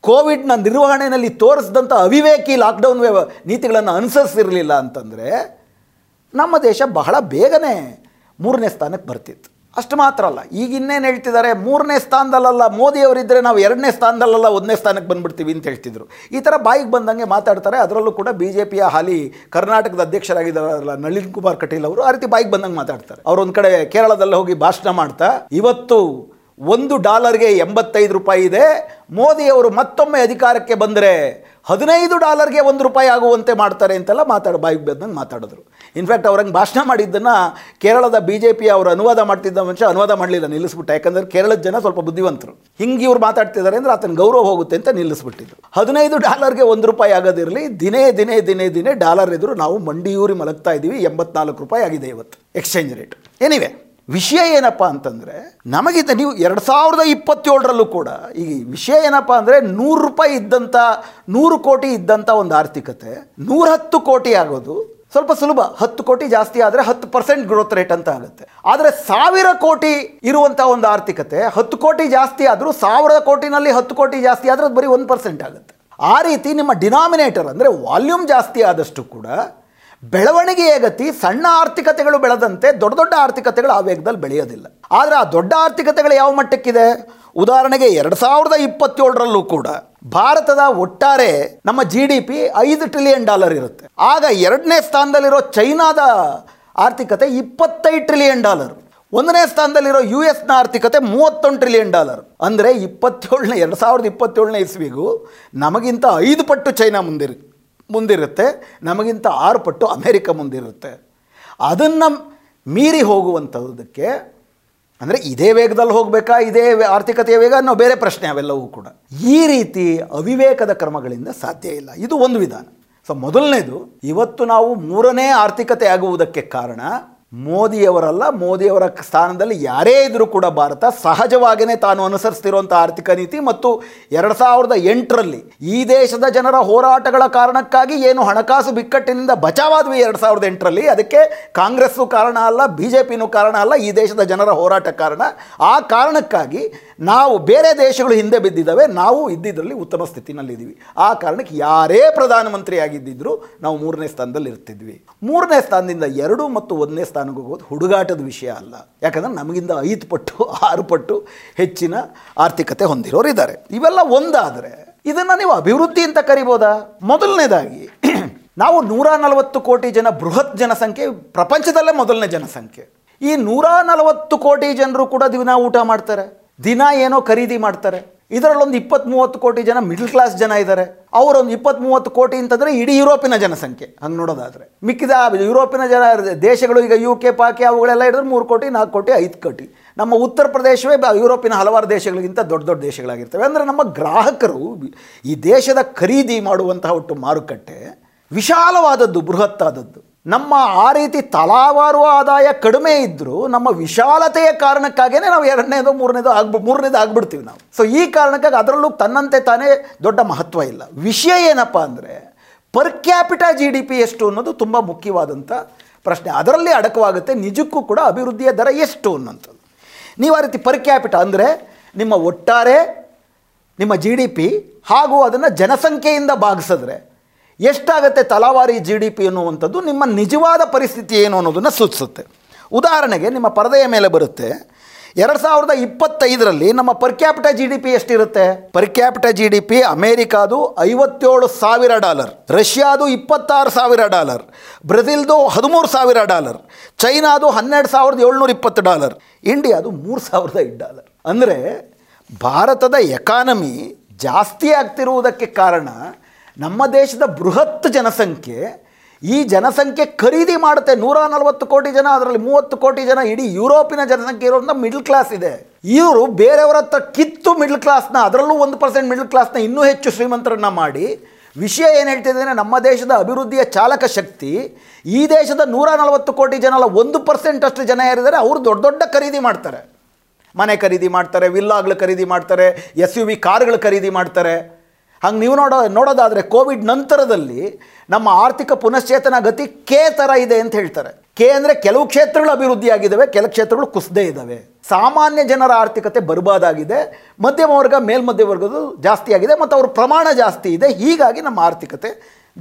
ಕೋವಿಡ್ನ ನಿರ್ವಹಣೆಯಲ್ಲಿ ತೋರಿಸಿದಂಥ ಅವಿವೇಕಿ ಲಾಕ್ಡೌನ್ ವ್ಯವ, ನೀತಿಗಳನ್ನು ಅನುಸರಿಸಿರಲಿಲ್ಲ ಅಂತಂದರೆ, ನಮ್ಮ ದೇಶ ಬಹಳ ಬೇಗನೆ ಮೂರನೇ ಸ್ಥಾನಕ್ಕೆ ಬರ್ತಿತ್ತು. ಅಷ್ಟು ಮಾತ್ರ ಅಲ್ಲ. ಈಗ ಇನ್ನೇನು ಹೇಳ್ತಿದ್ದಾರೆ? ಮೂರನೇ ಸ್ಥಾನದಲ್ಲಲ್ಲ ಮೋದಿಯವರಿದ್ದರೆ ನಾವು ಎರಡನೇ ಸ್ಥಾನದಲ್ಲಲ್ಲ ಒಂದನೇ ಸ್ಥಾನಕ್ಕೆ ಬಂದ್ಬಿಡ್ತೀವಿ ಅಂತ ಹೇಳ್ತಿದ್ರು. ಈ ಥರ ಬಾಯಿಗೆ ಬಂದಂಗೆ ಮಾತಾಡ್ತಾರೆ. ಅದರಲ್ಲೂ ಕೂಡ ಬಿ ಜೆ ಪಿಯ ಹಾಲಿ ಕರ್ನಾಟಕದ ಅಧ್ಯಕ್ಷರಾಗಿದ್ದಾರಲ್ಲ ನಳಿನ್ ಕುಮಾರ್ ಕಟೀಲ್ ಅವರು ಆ ರೀತಿ ಬಾಯಿಗೆ ಬಂದಂಗೆ ಮಾತಾಡ್ತಾರೆ. ಅವ್ರು ಒಂದು ಕಡೆ ಕೇರಳದಲ್ಲಿ ಹೋಗಿ ಭಾಷಣ ಮಾಡ್ತಾ, ಇವತ್ತು ಒಂದು ಡಾಲರ್ಗೆ ಎಂಬತ್ತೈದು ರೂಪಾಯಿ ಇದೆ. ಮೋದಿಯವರು ಮತ್ತೊಮ್ಮೆ ಅಧಿಕಾರಕ್ಕೆ ಬಂದರೆ ಹದಿನೈದು ಡಾಲರ್ಗೆ ಒಂದು ರೂಪಾಯಿ ಆಗುವಂತೆ ಮಾಡ್ತಾರೆ ಅಂತೆಲ್ಲ ಮಾತಾಡ ಬಾಯಿಗೆ ಬಂದಂಗೆ ಮಾತಾಡಿದ್ರು. ಇನ್ಫ್ಯಾಕ್ಟ್ ಅವ್ರಂಗೆ ಭಾಷಣ ಮಾಡಿದ್ದನ್ನು ಕೇರಳದ ಬಿ ಜೆ ಪಿ ಅವರು ಅನುವಾದ ಮಾಡ್ತಿದ್ದ ಮನುಷ್ಯ ಅನುವಾದ ಮಾಡಲಿಲ್ಲ, ನಿಲ್ಲಿಸ್ಬಿಟ್ಟ. ಯಾಕಂದರೆ ಕೇರಳದ ಜನ ಸ್ವಲ್ಪ ಬುದ್ಧಿವಂತರು. ಹಿಂಗೆ ಇವ್ರು ಮಾತಾಡ್ತಿದ್ದಾರೆ ಅಂದರೆ ಆತನ ಗೌರವ ಹೋಗುತ್ತೆ ಅಂತ ನಿಲ್ಲಿಸ್ಬಿಟ್ಟಿದ್ರು. ಹದಿನೈದು ಡಾಲರ್ಗೆ ಒಂದು ರೂಪಾಯಿ ಆಗೋದಿರಲಿ, ದಿನೇ ದಿನೇ ದಿನೇ ದಿನೇ ಡಾಲರ್ ಎದುರು ನಾವು ಮಂಡಿಯೂರಿ ಮಲಗ್ತಾ ಇದ್ದೀವಿ ಎಂಬತ್ನಾಲ್ಕು ರೂಪಾಯಿ ಆಗಿದೆ ಇವತ್ತು. ಎಕ್ಸ್ಚೇಂಜ್ ರೇಟ್ ಎನಿವೆ ವಿಷಯ ಏನಪ್ಪ ಅಂತಂದರೆ ನಮಗಿಂತ ನೀವು ಎರಡು ಸಾವಿರದ ಇಪ್ಪತ್ತೇಳರಲ್ಲೂ ಕೂಡ ಈ ವಿಷಯ ಏನಪ್ಪ ಅಂದರೆ ನೂರು ರೂಪಾಯಿ ಇದ್ದಂಥ ನೂರು ಕೋಟಿ ಇದ್ದಂಥ ಒಂದು ಆರ್ಥಿಕತೆ ನೂರಹತ್ತು ಕೋಟಿ ಆಗೋದು ಸ್ವಲ್ಪ ಸುಲಭ. ಹತ್ತು ಕೋಟಿ ಜಾಸ್ತಿ ಆದರೆ ಹತ್ತು ಪರ್ಸೆಂಟ್ ಗ್ರೋತ್ ರೇಟ್ ಅಂತ ಆಗುತ್ತೆ. ಆದರೆ ಸಾವಿರ ಕೋಟಿ ಇರುವಂಥ ಒಂದು ಆರ್ಥಿಕತೆ, ಹತ್ತು ಕೋಟಿ ಜಾಸ್ತಿ ಆದರೂ ಸಾವಿರದ ಕೋಟಿನಲ್ಲಿ ಹತ್ತು ಕೋಟಿ ಜಾಸ್ತಿ ಆದರೆ ಅದು ಬರೀ ಒಂದು ಪರ್ಸೆಂಟ್ ಆಗುತ್ತೆ. ಆ ರೀತಿ ನಿಮ್ಮ ಡಿನಾಮಿನೇಟರ್ ಅಂದರೆ ವಾಲ್ಯೂಮ್ ಜಾಸ್ತಿ ಆದಷ್ಟು ಕೂಡ ಬೆಳವಣಿಗೆಯ ಗತಿ ಸಣ್ಣ ಆರ್ಥಿಕತೆಗಳು ಬೆಳೆದಂತೆ ದೊಡ್ಡ ದೊಡ್ಡ ಆರ್ಥಿಕತೆಗಳು ಆ ವೇಗದಲ್ಲಿ ಬೆಳೆಯೋದಿಲ್ಲ. ಆದರೆ ಆ ದೊಡ್ಡ ಆರ್ಥಿಕತೆಗಳು ಯಾವ ಮಟ್ಟಕ್ಕಿದೆ? ಉದಾಹರಣೆಗೆ ಎರಡು ಸಾವಿರದ ಇಪ್ಪತ್ತೇಳರಲ್ಲೂ ಕೂಡ ಭಾರತದ ಒಟ್ಟಾರೆ ನಮ್ಮ ಜಿ ಡಿ ಪಿ ಐದು ಟ್ರಿಲಿಯನ್ ಡಾಲರ್ ಇರುತ್ತೆ. ಆಗ ಎರಡನೇ ಸ್ಥಾನದಲ್ಲಿರೋ ಚೈನಾದ ಆರ್ಥಿಕತೆ ಇಪ್ಪತ್ತೈದು ಟ್ರಿಲಿಯನ್ ಡಾಲರ್ ಒಂದನೇ ಸ್ಥಾನದಲ್ಲಿರೋ ಯು ಎಸ್ನ ಆರ್ಥಿಕತೆ ಮೂವತ್ತೊಂದು ಟ್ರಿಲಿಯನ್ ಡಾಲರ್ ಅಂದರೆ ಇಪ್ಪತ್ತೇಳನೇ, ಎರಡು ಸಾವಿರದ ಇಪ್ಪತ್ತೇಳನೇ ಇಸ್ವಿಗೂ ನಮಗಿಂತ ಐದು ಪಟ್ಟು ಚೈನಾ ಮುಂದಿರು ಮುಂದಿರುತ್ತೆ, ನಮಗಿಂತ ಆರು ಪಟ್ಟು ಅಮೇರಿಕ ಮುಂದಿರುತ್ತೆ. ಅದನ್ನು ಮೀರಿ ಹೋಗುವಂಥದ್ದಕ್ಕೆ ಅಂದರೆ ಇದೇ ವೇಗದಲ್ಲಿ ಹೋಗಬೇಕಾ, ಇದೇ ಆರ್ಥಿಕತೆಯ ವೇಗ ಅನ್ನೋ ಬೇರೆ ಪ್ರಶ್ನೆ ಅವೆಲ್ಲವೂ ಕೂಡ. ಈ ರೀತಿ ಅವಿವೇಕದ ಕ್ರಮಗಳಿಂದ ಸಾಧ್ಯ ಇಲ್ಲ. ಇದು ಒಂದು ವಿಧಾನ. ಸೊ, ಮೊದಲನೇದು, ಇವತ್ತು ನಾವು ಮೂರನೇ ಆರ್ಥಿಕತೆ ಆಗುವುದಕ್ಕೆ ಕಾರಣ ಮೋದಿಯವರಲ್ಲ, ಮೋದಿಯವರ ಸ್ಥಾನದಲ್ಲಿ ಯಾರೇ ಇದ್ದರೂ ಕೂಡ ಭಾರತ ಸಹಜವಾಗಿಯೇ ತಾನು ಅನುಸರಿಸ್ತಿರುವಂಥ ಆರ್ಥಿಕ ನೀತಿ ಮತ್ತು ಎರಡು ಸಾವಿರದ ಎಂಟರಲ್ಲಿ ಈ ದೇಶದ ಜನರ ಹೋರಾಟಗಳ ಕಾರಣಕ್ಕಾಗಿ ಏನು ಹಣಕಾಸು ಬಿಕ್ಕಟ್ಟಿನಿಂದ ಬಚಾವಾದ್ವಿ ಎರಡು ಸಾವಿರದ ಎಂಟರಲ್ಲಿ. ಅದಕ್ಕೆ ಕಾಂಗ್ರೆಸ್ಸು ಕಾರಣ ಅಲ್ಲ ಬಿ ಜೆ ಪಿನೂ ಕಾರಣ ಅಲ್ಲ, ಈ ದೇಶದ ಜನರ ಹೋರಾಟ ಕಾರಣ. ಆ ಕಾರಣಕ್ಕಾಗಿ ನಾವು ಬೇರೆ ದೇಶಗಳು ಹಿಂದೆ ಬಿದ್ದಿದ್ದಾವೆ, ನಾವು ಇದ್ದಿದ್ದರಲ್ಲಿ ಉತ್ತಮ ಸ್ಥಿತಿನಲ್ಲಿದ್ದೀವಿ. ಆ ಕಾರಣಕ್ಕೆ ಯಾರೇ ಪ್ರಧಾನಮಂತ್ರಿ ಆಗಿದ್ದಿದ್ದರೂ ನಾವು ಮೂರನೇ ಸ್ಥಾನದಲ್ಲಿ ಇರ್ತಿದ್ವಿ ಮೂರನೇ ಸ್ಥಾನದಿಂದ ಎರಡು ಮತ್ತು ಒಂದನೇ ಸ್ಥಾನಕ್ಕೆ ಹೋಗೋದು ಹುಡುಗಾಟದ ವಿಷಯ ಅಲ್ಲ. ಯಾಕಂದರೆ ನಮಗಿಂದ ಐದು ಪಟ್ಟು, ಆರು ಪಟ್ಟು ಹೆಚ್ಚಿನ ಆರ್ಥಿಕತೆ ಹೊಂದಿರೋರು ಇದ್ದಾರೆ. ಇವೆಲ್ಲ ಒಂದಾದರೆ ಇದನ್ನು ನೀವು ಅಭಿವೃದ್ಧಿ ಅಂತ ಕರಿಬೋದಾ? ಮೊದಲನೇದಾಗಿ, ನಾವು ನೂರ ನಲವತ್ತು ಕೋಟಿ ಜನ ಬೃಹತ್ ಜನಸಂಖ್ಯೆ, ಪ್ರಪಂಚದಲ್ಲೇ ಮೊದಲನೇ ಜನಸಂಖ್ಯೆ. ಈ ನೂರ ನಲವತ್ತು ಕೋಟಿ ಜನರು ಕೂಡ ದಿನ ಊಟ ಮಾಡ್ತಾರೆ. ದಿನ ಏನೋ ಖರೀದಿ ಮಾಡ್ತಾರೆ. ಇದರಲ್ಲೊಂದು ಇಪ್ಪತ್ತ್ ಮೂವತ್ತು ಕೋಟಿ ಜನ ಮಿಡ್ಲ್ ಕ್ಲಾಸ್ ಜನ ಇದ್ದಾರೆ ಅವರೊಂದು ಇಪ್ಪತ್ತ್ ಮೂವತ್ತು ಕೋಟಿ ಅಂತಂದರೆ ಇಡೀ ಯುರೋಪಿನ ಜನಸಂಖ್ಯೆ, ಹಂಗೆ ನೋಡೋದಾದರೆ. ಮಿಕ್ಕಿದ ಯುರೋಪಿನ ಜನ ದೇಶಗಳು ಈಗ ಯು ಕೆ ಪಾಕೆ ಅವುಗಳೆಲ್ಲ ಹಿಡಿದ್ರೆ ಮೂರು ಕೋಟಿ, ನಾಲ್ಕು ಕೋಟಿ, ಐದು ಕೋಟಿ. ನಮ್ಮ ಉತ್ತರ ಪ್ರದೇಶವೇ ಯುರೋಪಿನ ಹಲವಾರು ದೇಶಗಳಿಗಿಂತ ದೊಡ್ಡ ದೊಡ್ಡ ದೇಶಗಳಾಗಿರ್ತವೆ. ಅಂದರೆ ನಮ್ಮ ಗ್ರಾಹಕರು ಈ ದೇಶದ ಖರೀದಿ ಮಾಡುವಂತಹ ಒಟ್ಟು ಮಾರುಕಟ್ಟೆ ವಿಶಾಲವಾದದ್ದು, ಬೃಹತ್ತಾದದ್ದು. ನಮ್ಮ ಆ ರೀತಿ ತಲಾವಾರು ಆದಾಯ ಕಡಿಮೆ ಇದ್ದರೂ ನಮ್ಮ ವಿಶಾಲತೆಯ ಕಾರಣಕ್ಕಾಗೇ ನಾವು ಎರಡನೇದು ಮೂರನೇದು ಆಗ್ಬಿ, ಮೂರನೇದು ಆಗ್ಬಿಡ್ತೀವಿ ನಾವು. ಸೊ ಈ ಕಾರಣಕ್ಕಾಗಿ ಅದರಲ್ಲೂ ತನ್ನಂತೆ ತಾನೇ ದೊಡ್ಡ ಮಹತ್ವ ಇಲ್ಲ. ವಿಷಯ ಏನಪ್ಪ ಅಂದರೆ per capita G D P ಎಷ್ಟು ಅನ್ನೋದು ತುಂಬ ಮುಖ್ಯವಾದಂಥ ಪ್ರಶ್ನೆ. ಅದರಲ್ಲಿ ಅಡಕವಾಗುತ್ತೆ, ನಿಜಕ್ಕೂ ಕೂಡ ಅಭಿವೃದ್ಧಿಯ ದರ ಎಷ್ಟು ಅನ್ನೋಂಥದ್ದು. ನೀವು ಆ ರೀತಿ ಪರ್ ಕ್ಯಾಪಿಟ ಅಂದರೆ, ನಿಮ್ಮ ಒಟ್ಟಾರೆ, ನಿಮ್ಮ ಜಿ ಡಿ ಪಿ ಹಾಗೂ ಅದನ್ನು ಜನಸಂಖ್ಯೆಯಿಂದ ಭಾಗಿಸಿದ್ರೆ ಎಷ್ಟಾಗುತ್ತೆ ತಲಾವಾರಿ ಜಿ ಡಿ ಪಿ ಅನ್ನುವಂಥದ್ದು ನಿಮ್ಮ ನಿಜವಾದ ಪರಿಸ್ಥಿತಿ ಏನು ಅನ್ನೋದನ್ನು ಸೂಚಿಸುತ್ತೆ. ಉದಾಹರಣೆಗೆ ನಿಮ್ಮ ಪರದೆಯ ಮೇಲೆ ಬರುತ್ತೆ. ಎರಡು ಸಾವಿರದ ಇಪ್ಪತ್ತೈದರಲ್ಲಿ ನಮ್ಮ per capita G D P ಎಷ್ಟಿರುತ್ತೆ? Per capita G D P ಅಮೇರಿಕಾದು ಐವತ್ತೇಳು ಸಾವಿರ ಡಾಲರ್, ರಷ್ಯಾದು ಇಪ್ಪತ್ತಾರು ಸಾವಿರ ಡಾಲರ್, ಬ್ರೆಜಿಲ್ದು ಹದಿಮೂರು ಸಾವಿರ ಡಾಲರ್, ಚೈನಾದು ಹನ್ನೆರಡು ಸಾವಿರದ ಏಳ್ನೂರ ಇಪ್ಪತ್ತು ಡಾಲರ್, ಇಂಡಿಯಾದು ಮೂರು ಸಾವಿರದ ಐದು ಡಾಲರ್. ಅಂದರೆ ಭಾರತದ ಎಕಾನಮಿ ಜಾಸ್ತಿ ಆಗ್ತಿರುವುದಕ್ಕೆ ಕಾರಣ ನಮ್ಮ ದೇಶದ ಬೃಹತ್ ಜನಸಂಖ್ಯೆ, ಈ ಜನಸಂಖ್ಯೆ ಖರೀದಿ ಮಾಡುತ್ತೆ. ನೂರ ನಲವತ್ತು ಕೋಟಿ ಜನ, ಅದರಲ್ಲಿ ಮೂವತ್ತು ಕೋಟಿ ಜನ ಇಡೀ ಯುರೋಪಿನ ಜನಸಂಖ್ಯೆ ಇರೋದ್ರಿಂದ ಮಿಡ್ಲ್ ಕ್ಲಾಸ್ ಇದೆ. ಇವರು ಬೇರೆಯವರ ಹತ್ರ ಕಿತ್ತು ಮಿಡ್ಲ್ ಕ್ಲಾಸ್ನ ಅದರಲ್ಲೂ ಒಂದು ಪರ್ಸೆಂಟ್ ಮಿಡ್ಲ್ ಕ್ಲಾಸ್ನ ಇನ್ನೂ ಹೆಚ್ಚು ಶ್ರೀಮಂತರನ್ನ ಮಾಡಿ, ವಿಷಯ ಏನು ಹೇಳ್ತಿದ್ದೇನೆ ನಮ್ಮ ದೇಶದ ಅಭಿವೃದ್ಧಿಯ ಚಾಲಕ ಶಕ್ತಿ, ಈ ದೇಶದ ನೂರ ನಲವತ್ತು ಕೋಟಿ ಜನ ಅಲ್ಲ ಒಂದು ಪರ್ಸೆಂಟ್ ಅಷ್ಟು ಜನ ಯಾರಿದ್ದಾರೆ, ಅವರು ದೊಡ್ಡ ದೊಡ್ಡ ಖರೀದಿ ಮಾಡ್ತಾರೆ. ಮನೆ ಖರೀದಿ ಮಾಡ್ತಾರೆ ವಿಲ್ಲಾಗಳು ಖರೀದಿ ಮಾಡ್ತಾರೆ ಎಸ್ ಯು ವಿ ಕಾರ್ಗಳು ಖರೀದಿ ಮಾಡ್ತಾರೆ. ಹಂಗೆ ನೀವು ನೋಡೋ, ನೋಡೋದಾದರೆ ಕೋವಿಡ್ ನಂತರದಲ್ಲಿ ನಮ್ಮ ಆರ್ಥಿಕ ಪುನಶ್ಚೇತನ ಗತಿ ಕೆ ಥರ ಇದೆ ಅಂತ ಹೇಳ್ತಾರೆ. ಕೆ ಅಂದರೆ ಕೆಲವು ಕ್ಷೇತ್ರಗಳು ಅಭಿವೃದ್ಧಿಯಾಗಿದ್ದಾವೆ ಕೆಲವು ಕ್ಷೇತ್ರಗಳು ಕುಸದೇ ಇದ್ದಾವೆ. ಸಾಮಾನ್ಯ ಜನರ ಆರ್ಥಿಕತೆ ಬರ್ಬಾದಾಗಿದೆ, ಮಧ್ಯಮ ವರ್ಗ ಮೇಲ್ಮಧ್ಯ ವರ್ಗದ್ದು ಜಾಸ್ತಿ ಆಗಿದೆ ಮತ್ತು ಅವ್ರ ಪ್ರಮಾಣ ಜಾಸ್ತಿ ಇದೆ, ಹೀಗಾಗಿ ನಮ್ಮ ಆರ್ಥಿಕತೆ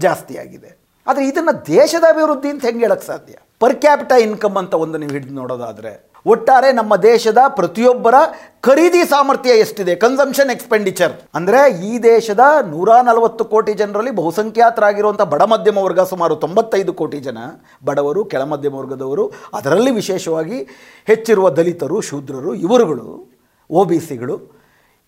ಜಾಸ್ತಿ ಆಗಿದೆ. ಆದರೆ ಇದನ್ನು ದೇಶದ ಅಭಿವೃದ್ಧಿ ಅಂತ ಹೆಂಗೆ ಹೇಳಕ್ಕೆ ಸಾಧ್ಯ? ಪರ್ ಕ್ಯಾಪಿಟ ಇನ್ಕಮ್ ಅಂತ ಒಂದು ನೀವು ಹಿಡಿದು ನೋಡೋದಾದರೆ. ಒಟ್ಟಾರೆ ನಮ್ಮ ದೇಶದ ಪ್ರತಿಯೊಬ್ಬರ ಖರೀದಿ ಸಾಮರ್ಥ್ಯ ಎಷ್ಟಿದೆ? ಕನ್ಸಂಪ್ಷನ್ ಎಕ್ಸ್ಪೆಂಡಿಚರ್ ಅಂದರೆ ಈ ದೇಶದ ನೂರ ನಲವತ್ತು ಕೋಟಿ ಜನರಲ್ಲಿ ಬಹುಸಂಖ್ಯಾತರಾಗಿರುವಂಥ ಬಡ ಮಧ್ಯಮ ವರ್ಗ ಸುಮಾರು ತೊಂಬತ್ತೈದು ಕೋಟಿ ಜನ, ಬಡವರು, ಕೆಳ ಮಧ್ಯಮ ವರ್ಗದವರು, ಅದರಲ್ಲಿ ವಿಶೇಷವಾಗಿ ಹೆಚ್ಚಿರುವ ದಲಿತರು, ಶೂದ್ರರು, ಇವರುಗಳು, ಒ ಬಿ ಸಿಗಳು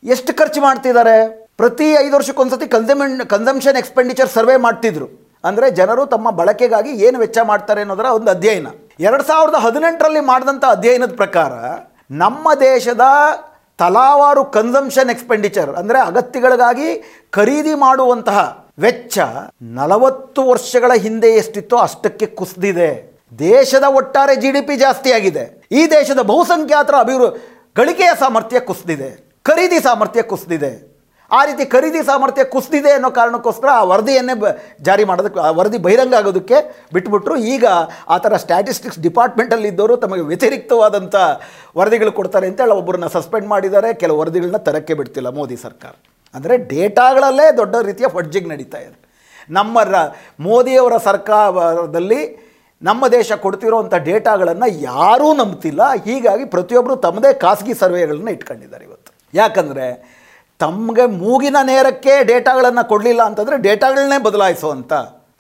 ಎಷ್ಟು ಖರ್ಚು ಮಾಡ್ತಿದ್ದಾರೆ? ಪ್ರತಿ ಐದು ವರ್ಷಕ್ಕೊಂದ್ಸತಿ ಕನ್ಸಮೆಂಟ್ ಕನ್ಸಂಪ್ಷನ್ ಎಕ್ಸ್ಪೆಂಡಿಚರ್ ಸರ್ವೆ ಮಾಡ್ತಿದ್ರು. ಅಂದರೆ ಜನರು ತಮ್ಮ ಬಳಕೆಗಾಗಿ ಏನು ವೆಚ್ಚ ಮಾಡ್ತಾರೆ ಅನ್ನೋದರ ಒಂದು ಅಧ್ಯಯನ. ಎರಡು ಸಾವಿರದ ಹದಿನೆಂಟರಲ್ಲಿ ಮಾಡಿದಂಥ ಅಧ್ಯಯನದ ಪ್ರಕಾರ ನಮ್ಮ ದೇಶದ ತಲಾವಾರು ಕನ್ಸಂಪ್ಷನ್ ಎಕ್ಸ್ಪೆಂಡಿಚರ್ ಅಂದರೆ ಅಗತ್ಯಗಳಿಗಾಗಿ ಖರೀದಿ ಮಾಡುವಂತಹ ವೆಚ್ಚ ನಲವತ್ತು ವರ್ಷಗಳ ಹಿಂದೆ ಎಷ್ಟಿತ್ತೋ ಅಷ್ಟಕ್ಕೆ ಕುಸಿದಿದೆ. ದೇಶದ ಒಟ್ಟಾರೆ ಜಿ ಡಿ ಪಿ ಜಾಸ್ತಿಯಾಗಿದೆ ಈ ದೇಶದ ಬಹುಸಂಖ್ಯಾತರ ಅಭಿವೃ, ಗಳಿಕೆಯ ಸಾಮರ್ಥ್ಯ ಕುಸಿದಿದೆ. ಖರೀದಿ ಸಾಮರ್ಥ್ಯ ಕುಸಿದಿದೆ. ಆ ರೀತಿ ಖರೀದಿ ಸಾಮರ್ಥ್ಯ ಕುಸಿದಿದೆ ಅನ್ನೋ ಕಾರಣಕ್ಕೋಸ್ಕರ ಆ ವರದಿಯನ್ನೇ ಬ ಜಾರಿ ಮಾಡೋದಕ್ಕೆ, ಆ ವರದಿ ಬಹಿರಂಗ ಆಗೋದಕ್ಕೆ ಬಿಟ್ಬಿಟ್ರು. ಈಗ ಆ ಥರ ಸ್ಟ್ಯಾಟಿಸ್ಟಿಕ್ಸ್ ಡಿಪಾರ್ಟ್ಮೆಂಟಲ್ಲಿ ಇದ್ದವರು ತಮಗೆ ವ್ಯತಿರಿಕ್ತವಾದಂಥ ವರದಿಗಳು ಕೊಡ್ತಾರೆ ಅಂತೇಳಿ ಒಬ್ಬರನ್ನ ಸಸ್ಪೆಂಡ್ ಮಾಡಿದ್ದಾರೆ. ಕೆಲವು ವರದಿಗಳನ್ನ ತರಕ್ಕೆ ಬಿಡ್ತಿಲ್ಲ ಮೋದಿ ಸರ್ಕಾರ. ಅಂದರೆ ಡೇಟಾಗಳಲ್ಲೇ ದೊಡ್ಡ ರೀತಿಯ ಫಡ್ಜಿಗೆ ನಡೀತಾ ಇದೆ. ನಮ್ಮ ರ, ಮೋದಿಯವರ ಸರ್ಕಾರದಲ್ಲಿ ನಮ್ಮ ದೇಶ ಕೊಡ್ತಿರೋವಂಥ ಡೇಟಾಗಳನ್ನು ಯಾರೂ ನಂಬ್ತಿಲ್ಲ. ಹೀಗಾಗಿ ಪ್ರತಿಯೊಬ್ಬರು ತಮ್ಮದೇ ಖಾಸಗಿ ಸರ್ವೆಗಳನ್ನು ಇಟ್ಕೊಂಡಿದ್ದಾರೆ ಇವತ್ತು. ಯಾಕಂದರೆ ತಮಗೆ ಮೂಗಿನ ನೇರಕ್ಕೆ ಡೇಟಾಗಳನ್ನು ಕೊಡಲಿಲ್ಲ ಅಂತಂದರೆ ಡೇಟಾಗಳನ್ನೇ ಬದಲಾಯಿಸುವಂಥ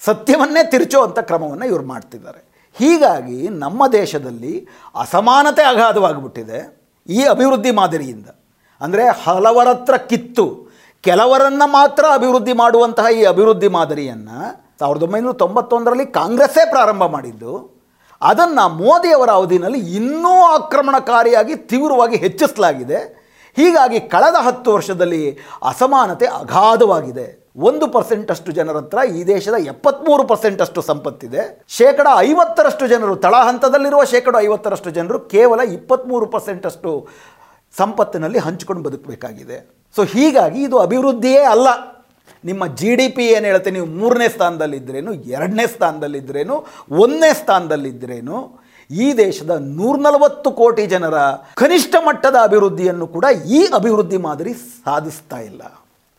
ಸತ್ಯವನ್ನೇ ತಿರುಚುವಂಥ ಕ್ರಮವನ್ನು ಇವರು ಮಾಡ್ತಿದ್ದಾರೆ. ಹೀಗಾಗಿ ನಮ್ಮ ದೇಶದಲ್ಲಿ ಅಸಮಾನತೆ ಅಗಾಧವಾಗಿಬಿಟ್ಟಿದೆ ಈ ಅಭಿವೃದ್ಧಿ ಮಾದರಿಯಿಂದ. ಅಂದರೆ ಹಲವರತ್ರ ಕಿತ್ತು, ಕೆಲವರನ್ನು ಮಾತ್ರ ಅಭಿವೃದ್ಧಿ ಮಾಡುವಂತಹ ಈ ಅಭಿವೃದ್ಧಿ ಮಾದರಿಯನ್ನು ಸಾವಿರದ ಒಂಬೈನೂರ ತೊಂಬತ್ತೊಂದರಲ್ಲಿ ಕಾಂಗ್ರೆಸ್ಸೇ ಪ್ರಾರಂಭ ಮಾಡಿದ್ದು. ಅದನ್ನು ಮೋದಿಯವರ ಅವಧಿನಲ್ಲಿ ಇನ್ನೂ ಆಕ್ರಮಣಕಾರಿಯಾಗಿ ತೀವ್ರವಾಗಿ ಹೆಚ್ಚಿಸಲಾಗಿದೆ. ಹೀಗಾಗಿ ಕಳೆದ ಹತ್ತು ವರ್ಷದಲ್ಲಿ ಅಸಮಾನತೆ ಅಗಾಧವಾಗಿದೆ. ಒಂದು ಪರ್ಸೆಂಟಷ್ಟು ಜನರ ಹತ್ರ ಈ ದೇಶದ ಎಪ್ಪತ್ತ್ಮೂರು ಪರ್ಸೆಂಟ್ ಅಷ್ಟು ಸಂಪತ್ತಿದೆ. ಶೇಕಡ ಐವತ್ತರಷ್ಟು ಜನರು ತಳಹಂತದಲ್ಲಿರುವ ಶೇಕಡ ಐವತ್ತರಷ್ಟು ಜನರು ಕೇವಲ ಇಪ್ಪತ್ತ್ಮೂರು ಪರ್ಸೆಂಟ್ ಅಷ್ಟು ಸಂಪತ್ತಿನಲ್ಲಿ ಹಂಚ್ಕೊಂಡು ಬದುಕಬೇಕಾಗಿದೆ. ಸೊ ಹೀಗಾಗಿ ಇದು ಅಭಿವೃದ್ಧಿಯೇ ಅಲ್ಲ. ನಿಮ್ಮ ಜಿ ಡಿ ಪಿ ಏನು ಹೇಳುತ್ತೆ? ನೀವು ಮೂರನೇ ಸ್ಥಾನದಲ್ಲಿದ್ದರೇನು ಎರಡನೇ ಸ್ಥಾನದಲ್ಲಿದ್ದರೇನು ಒಂದನೇ ಸ್ಥಾನದಲ್ಲಿದ್ದರೇನು ಈ ದೇಶದ ನೂರ್ನಲವತ್ತು ಕೋಟಿ ಜನರ ಕನಿಷ್ಠ ಮಟ್ಟದ ಅಭಿವೃದ್ಧಿಯನ್ನು ಕೂಡ ಈ ಅಭಿವೃದ್ಧಿ ಮಾದರಿ ಸಾಧಿಸ್ತಾ ಇಲ್ಲ.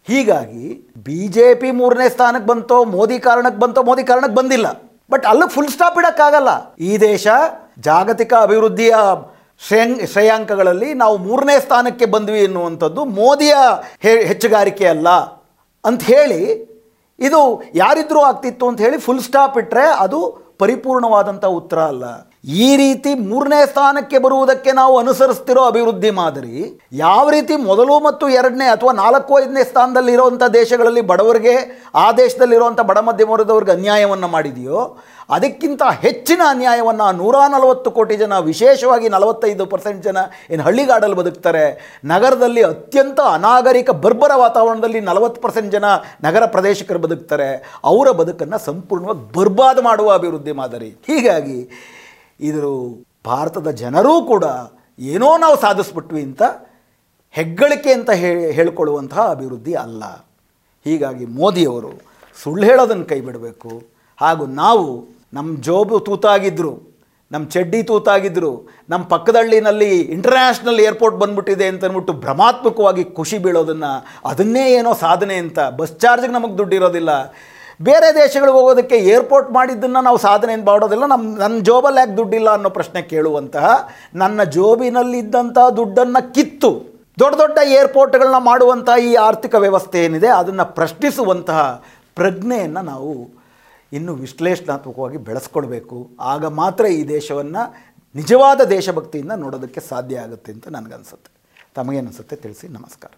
ಹೀಗಾಗಿ ಬಿ ಜೆ ಪಿ ಮೂರನೇ ಸ್ಥಾನಕ್ಕೆ ಬಂತೋ, ಮೋದಿ ಕಾರಣಕ್ಕೆ ಬಂತೋ, ಮೋದಿ ಕಾರಣಕ್ಕೆ ಬಂದಿಲ್ಲ. ಬಟ್ ಅಲ್ಲಿ ಫುಲ್ ಸ್ಟಾಪ್ ಇಡೋಕ್ಕಾಗಲ್ಲ. ಈ ದೇಶ ಜಾಗತಿಕ ಅಭಿವೃದ್ಧಿಯ ಶ್ರೇಯಂ ಶ್ರೇಯಾಂಕಗಳಲ್ಲಿ ನಾವು ಮೂರನೇ ಸ್ಥಾನಕ್ಕೆ ಬಂದ್ವಿ ಎನ್ನುವಂಥದ್ದು ಮೋದಿಯ ಹೆಚ್ಚುಗಾರಿಕೆ ಅಲ್ಲ ಅಂತ ಹೇಳಿ ಇದು ಯಾರಿದ್ರೂ ಆಗ್ತಿತ್ತು ಅಂತ ಹೇಳಿ ಫುಲ್ ಸ್ಟಾಪ್ ಇಟ್ಟರೆ ಅದು ಪರಿಪೂರ್ಣವಾದಂಥ ಉತ್ತರ ಅಲ್ಲ. ಈ ರೀತಿ ಮೂರನೇ ಸ್ಥಾನಕ್ಕೆ ಬರುವುದಕ್ಕೆ ನಾವು ಅನುಸರಿಸ್ತಿರೋ ಅಭಿವೃದ್ಧಿ ಮಾದರಿ ಯಾವ ರೀತಿ ಮೊದಲು ಮತ್ತು ಎರಡನೇ ಅಥವಾ ನಾಲ್ಕು ಐದನೇ ಸ್ಥಾನದಲ್ಲಿ ಇರೋವಂಥ ದೇಶಗಳಲ್ಲಿ ಬಡವರಿಗೆ ಆ ದೇಶದಲ್ಲಿರುವಂಥ ಬಡ ಮಧ್ಯಮ ವರ್ಗದವ್ರಿಗೆ ಅನ್ಯಾಯವನ್ನು ಮಾಡಿದೆಯೋ, ಅದಕ್ಕಿಂತ ಹೆಚ್ಚಿನ ಅನ್ಯಾಯವನ್ನು ನೂರ ನಲವತ್ತು ಕೋಟಿ ಜನ, ವಿಶೇಷವಾಗಿ ನಲವತ್ತೈದು ಪರ್ಸೆಂಟ್ ಜನ ಏನು ಹಳ್ಳಿಗಾಡಲ್ಲಿ ಬದುಕ್ತಾರೆ, ನಗರದಲ್ಲಿ ಅತ್ಯಂತ ಅನಾಗರಿಕ ಬರ್ಬರ ವಾತಾವರಣದಲ್ಲಿ ನಲವತ್ತು ಪರ್ಸೆಂಟ್ ಜನ ನಗರ ಪ್ರದೇಶಕರು ಬದುಕ್ತಾರೆ, ಅವರ ಬದುಕನ್ನು ಸಂಪೂರ್ಣವಾಗಿ ಬರ್ಬಾದ್ ಮಾಡುವ ಅಭಿವೃದ್ಧಿ ಮಾದರಿ. ಹೀಗಾಗಿ ಇದು ಭಾರತದ ಜನರೂ ಕೂಡ ಏನೋ ನಾವು ಸಾಧಿಸ್ಬಿಟ್ವಿ ಅಂತ ಹೆಗ್ಗಳಿಕೆ ಅಂತ ಹೇಳಿಕೊಳ್ಳುವಂತಹ ಅಭಿವೃದ್ಧಿ ಅಲ್ಲ. ಹೀಗಾಗಿ ಮೋದಿಯವರು ಸುಳ್ಳು ಹೇಳೋದನ್ನು ಕೈ ಬಿಡಬೇಕು ಹಾಗೂ ನಾವು ನಮ್ಮ ಜೋಬು ತೂತಾಗಿದ್ದರು ನಮ್ಮ ಚಡ್ಡಿ ತೂತಾಗಿದ್ದರು ನಮ್ಮ ಪಕ್ಕದಳ್ಳಿನಲ್ಲಿ ಇಂಟರ್ನ್ಯಾಷನಲ್ ಏರ್ಪೋರ್ಟ್ ಬಂದ್ಬಿಟ್ಟಿದೆ ಅಂತ ಅಂದ್ಬಿಟ್ಟು ಭ್ರಮಾತ್ಮಕವಾಗಿ ಖುಷಿ ಬೀಳೋದನ್ನು ಅದನ್ನೇ ಏನೋ ಸಾಧನೆ ಅಂತ ಬಸ್ ಚಾರ್ಜ್ಗೆ ನಮಗೆ ದುಡ್ಡು ಇರೋದಿಲ್ಲ ಬೇರೆ ದೇಶಗಳಿಗೆ ಹೋಗೋದಕ್ಕೆ ಏರ್ಪೋರ್ಟ್ ಮಾಡಿದ್ದನ್ನು ನಾವು ಸಾಧನೆ ಮಾಡೋದಿಲ್ಲ. ನಮ್ಮ ನನ್ನ ಜೋಬಲ್ಲಿ ಯಾಕೆ ದುಡ್ಡಿಲ್ಲ ಅನ್ನೋ ಪ್ರಶ್ನೆ ಕೇಳುವಂತಹ ನನ್ನ ಜೋಬಿನಲ್ಲಿದ್ದಂಥ ದುಡ್ಡನ್ನು ಕಿತ್ತು ದೊಡ್ಡ ದೊಡ್ಡ ಏರ್ಪೋರ್ಟ್ಗಳನ್ನ ಮಾಡುವಂಥ ಈ ಆರ್ಥಿಕ ವ್ಯವಸ್ಥೆ ಏನಿದೆ, ಅದನ್ನು ಪ್ರಶ್ನಿಸುವಂತಹ ಪ್ರಜ್ಞೆಯನ್ನು ನಾವು ಇನ್ನೂ ವಿಶ್ಲೇಷಣಾತ್ಮಕವಾಗಿ ಬೆಳೆಸ್ಕೊಳ್ಬೇಕು ಆಗ ಮಾತ್ರ ಈ ದೇಶವನ್ನು, ನಿಜವಾದ ದೇಶಭಕ್ತಿಯಿಂದ ನೋಡೋದಕ್ಕೆ ಸಾಧ್ಯ ಆಗುತ್ತೆ ಅಂತ ನನಗನ್ಸುತ್ತೆ. ತಮಗೇನಿಸುತ್ತೆ ತಿಳಿಸಿ, ನಮಸ್ಕಾರ.